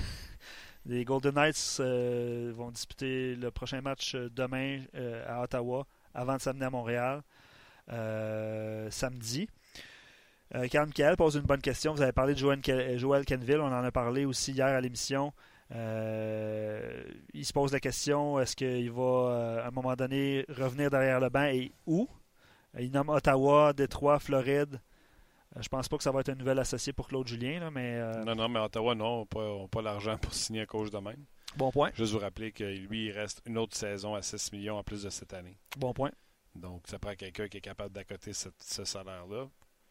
Les Golden Knights euh, vont disputer le prochain match euh, demain euh, à Ottawa avant de s'amener à Montréal samedi. Euh, Carl pose une bonne question. Vous avez parlé de Joel, Kenville, on en a parlé aussi hier à l'émission. il se pose la question est-ce qu'il va à un moment donné revenir derrière le banc et où? Il nomme Ottawa, Détroit, Floride. Euh, je pense pas que ça va être un nouvel associé pour Claude Julien, là, mais... Euh, non, non, mais Ottawa, non, n'a pas, pas l'argent pour signer un coach de même. Bon point. Juste vous rappeler que lui, il reste une autre saison à 6 millions en plus de cette année. Bon point. Donc, ça prend quelqu'un qui est capable d'accoter ce, salaire-là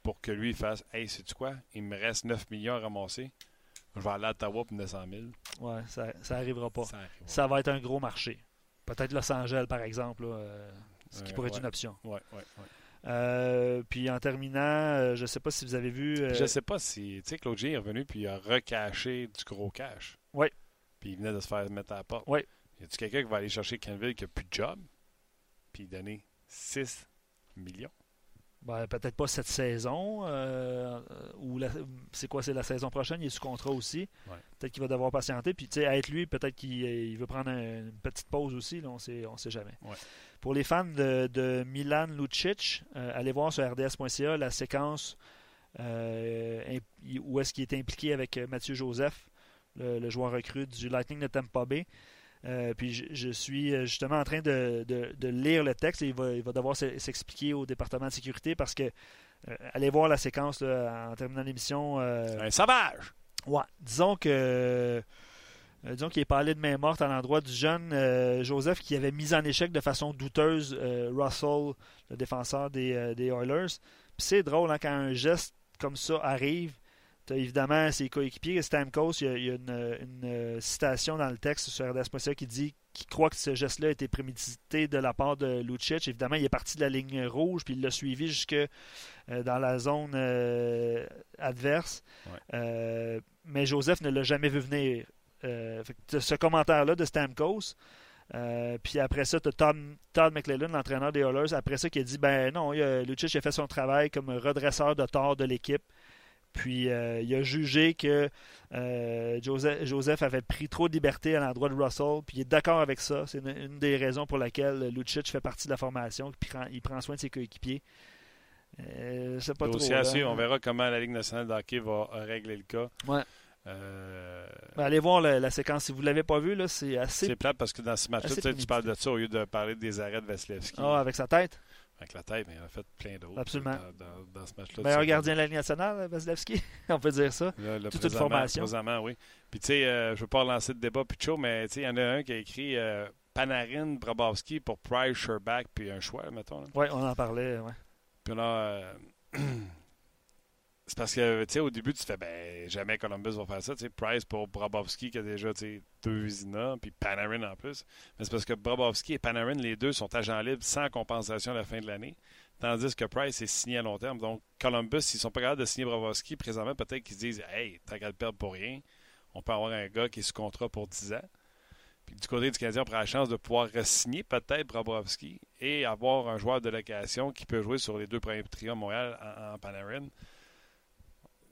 pour que lui fasse Hey, sais-tu quoi? Il me reste 9 millions à ramasser. Je vais aller à Ottawa pour 900 000. Ouais, ça n'arrivera pas. Ça, va être un gros marché. Peut-être Los Angeles, par exemple, euh, ce qui pourrait être une option. Oui, oui, oui. Euh, puis en terminant, euh, je ne sais pas si vous avez vu. Je ne sais pas si. Tu sais, Claude G est revenu puis il a recaché du gros cash. Oui. Puis il venait de se faire mettre à la porte. Oui. Y a-tu quelqu'un qui va aller chercher Kenville qui n'a plus de job puis donner 6 millions? Ben, peut-être pas cette saison. Euh, ou c'est quoi, c'est la saison prochaine? Il est sous contrat aussi. Peut-être qu'il va devoir patienter. Puis, tu sais, être lui, peut-être qu'il veut prendre une petite pause aussi. Là, on sait, on sait jamais. Pour les fans de, Milan Lucic, euh, allez voir sur rds.ca la séquence euh, où est-ce qu'il est impliqué avec Mathieu Joseph, le, joueur recru du Lightning de Tampa Bay. Puis je, suis justement en train de, lire le texte et il va, il va devoir s'expliquer au département de sécurité parce que allez voir la séquence en terminant l'émission. un sauvage! Ouais, disons que euh, disons qu'il est parlé de main morte à l'endroit du jeune euh, Joseph qui avait mis en échec de façon douteuse euh, Russell, le défenseur des, des Oilers. Puis c'est drôle hein, quand un geste comme ça arrive. Évidemment ses coéquipiers. Stamkos, il y a, une, citation dans le texte sur RDS.ca qui dit qu'il croit que ce geste-là a été prémédité de la part de Lucic. Évidemment, il est parti de la ligne rouge, puis il l'a suivi jusque dans la zone adverse. mais Joseph ne l'a jamais vu venir. Euh, ce commentaire-là de Stamkos. Euh, puis après ça, tu as Todd, McLellan, l'entraîneur des Oilers, après ça, qui a dit ben non, Lucic a fait son travail comme redresseur de tort de l'équipe. Puis euh, il a jugé que Joseph, avait pris trop de liberté à l'endroit de Russell. Puis il est d'accord avec ça. C'est une, des raisons pour laquelle Lucic fait partie de la formation. Puis il prend soin de ses coéquipiers. c'est pas trop. on verra comment la Ligue nationale de hockey va régler le cas. Ouais. Euh, ben, allez voir la, séquence. Si vous ne l'avez pas vu, c'est assez. C'est plate parce que dans ce match-là, tu parles de ça au lieu de parler des arrêts de Vasilevski. Ah, avec sa tête? Avec la tête, mais il a fait plein d'autres. Absolument. Dans, ce match-là. Meilleur gardien de la Ligue nationale, Vasilevski. On peut dire ça. Toute une formation. Présentement, oui. Puis, tu sais, euh, je ne veux pas relancer le débat plus chaud, mais il y en a un qui a écrit euh, Panarin, Brabowski pour Price, Sherback, puis un choix, mettons. Oui, on en parlait, ouais. Puis on a. C'est parce que, tu sais, au début, tu fais, ben, jamais Columbus va faire ça. Tu sais, Price pour Brabowski, qui a déjà, tu sais, deux Zina, puis Panarin en plus. Mais c'est parce que Brabowski et Panarin, les deux, sont agents libres sans compensation à la fin de l'année. Tandis que Price est signé à long terme. Donc, Columbus, s'ils sont pas capables de signer Brabowski, présentement, peut-être qu'ils se disent, hey, t'as qu'à le perdre pour rien. On peut avoir un gars qui est sous contrat pour 10 ans. Puis du côté du Canadien, on prend la chance de pouvoir signer peut-être Brabowski et avoir un joueur de location qui peut jouer sur les deux premiers trios Montréal en Panarin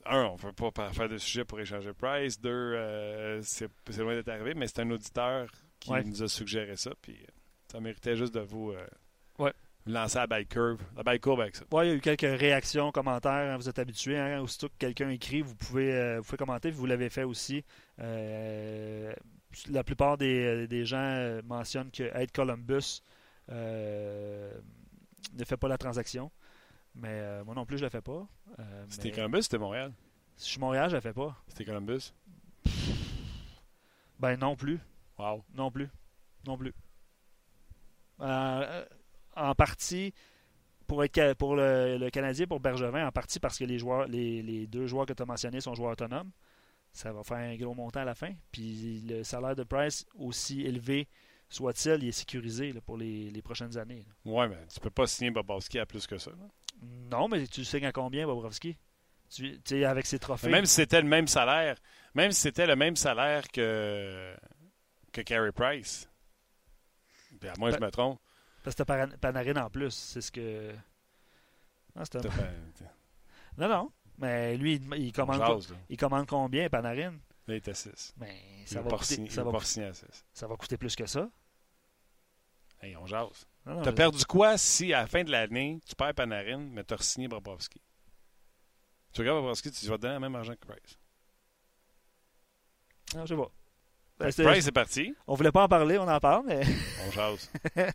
un, on ne veut pas faire de sujet pour échanger Price. Deux, euh, c'est loin d'être arrivé, mais c'est un auditeur qui nous a suggéré ça. Puis ça méritait juste de vous, euh, lancer à la curve, la curve avec ça. Oui, il y a eu quelques réactions, commentaires. Hein, vous êtes habitués. Hein, aussitôt que quelqu'un écrit, vous pouvez, euh, vous pouvez commenter. Vous l'avez fait aussi. la plupart des, gens mentionnent que Ed Columbus ne fait pas la transaction. Mais euh, moi non plus, je ne le fais pas. Euh, c'était Columbus ou c'était Montréal? Si je suis Montréal, je ne le fais pas. C'était Columbus? Ben non plus. Wow. Non plus. Non plus. Euh, en partie, pour, être, pour le, Canadien, pour Bergevin, en partie parce que les, joueurs, les, deux joueurs que tu as mentionnés sont joueurs autonomes. Ça va faire un gros montant à la fin. Puis le salaire de Price, aussi élevé soit-il, il est sécurisé pour les, prochaines années. Oui, mais tu peux pas signer Bobowski à plus que ça. Non, mais tu sais à combien, Bobrovski? Tu sais, avec ses trophées? même si c'était le même salaire, même si c'était le même salaire que, que Carey Price. Puis à moi, je me trompe. Parce que t'as Panarin en plus. C'est ce que. Non, c'est non, non. Mais lui, il, commande, il commande combien, Panarin? il était 6. Mais ça va, coûter, ça, va coûter, ça va coûter plus que ça. Hey, on jase. T'as perdu quoi si, à la fin de l'année, tu perds Panarin, mais tu as signé Bobrovski? Tu regardes Bobrovski, tu vas donner le même argent que Price. Non, je sais pas. Ben, Price est parti. On voulait pas en parler, on en parle, mais. on jase.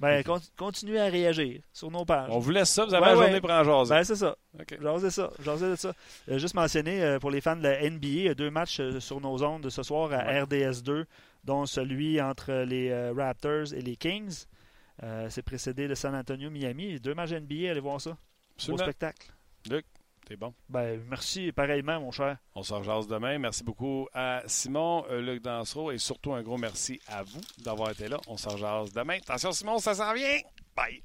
ben, continuez à réagir sur nos pages. On vous laisse ça, vous avez la journée pour en jaser. Ben, c'est ça. Okay. Jaser ça. Jaser de ça. Euh, juste mentionner, euh, pour les fans de la NBA, il y a deux matchs euh, sur nos ondes de ce soir à RDS 2 dont celui entre les euh, Raptors et les Kings. Euh, c'est précédé de San Antonio-Miami. Deux matchs NBA, allez voir ça. Beau spectacle. Luc, t'es bon. Ben, merci pareillement, mon cher. On se rejase demain. Merci beaucoup à Simon, euh, Luc Dansereau et surtout un gros merci à vous d'avoir été là. On se rejase demain. Attention, Simon, ça s'en vient. Bye.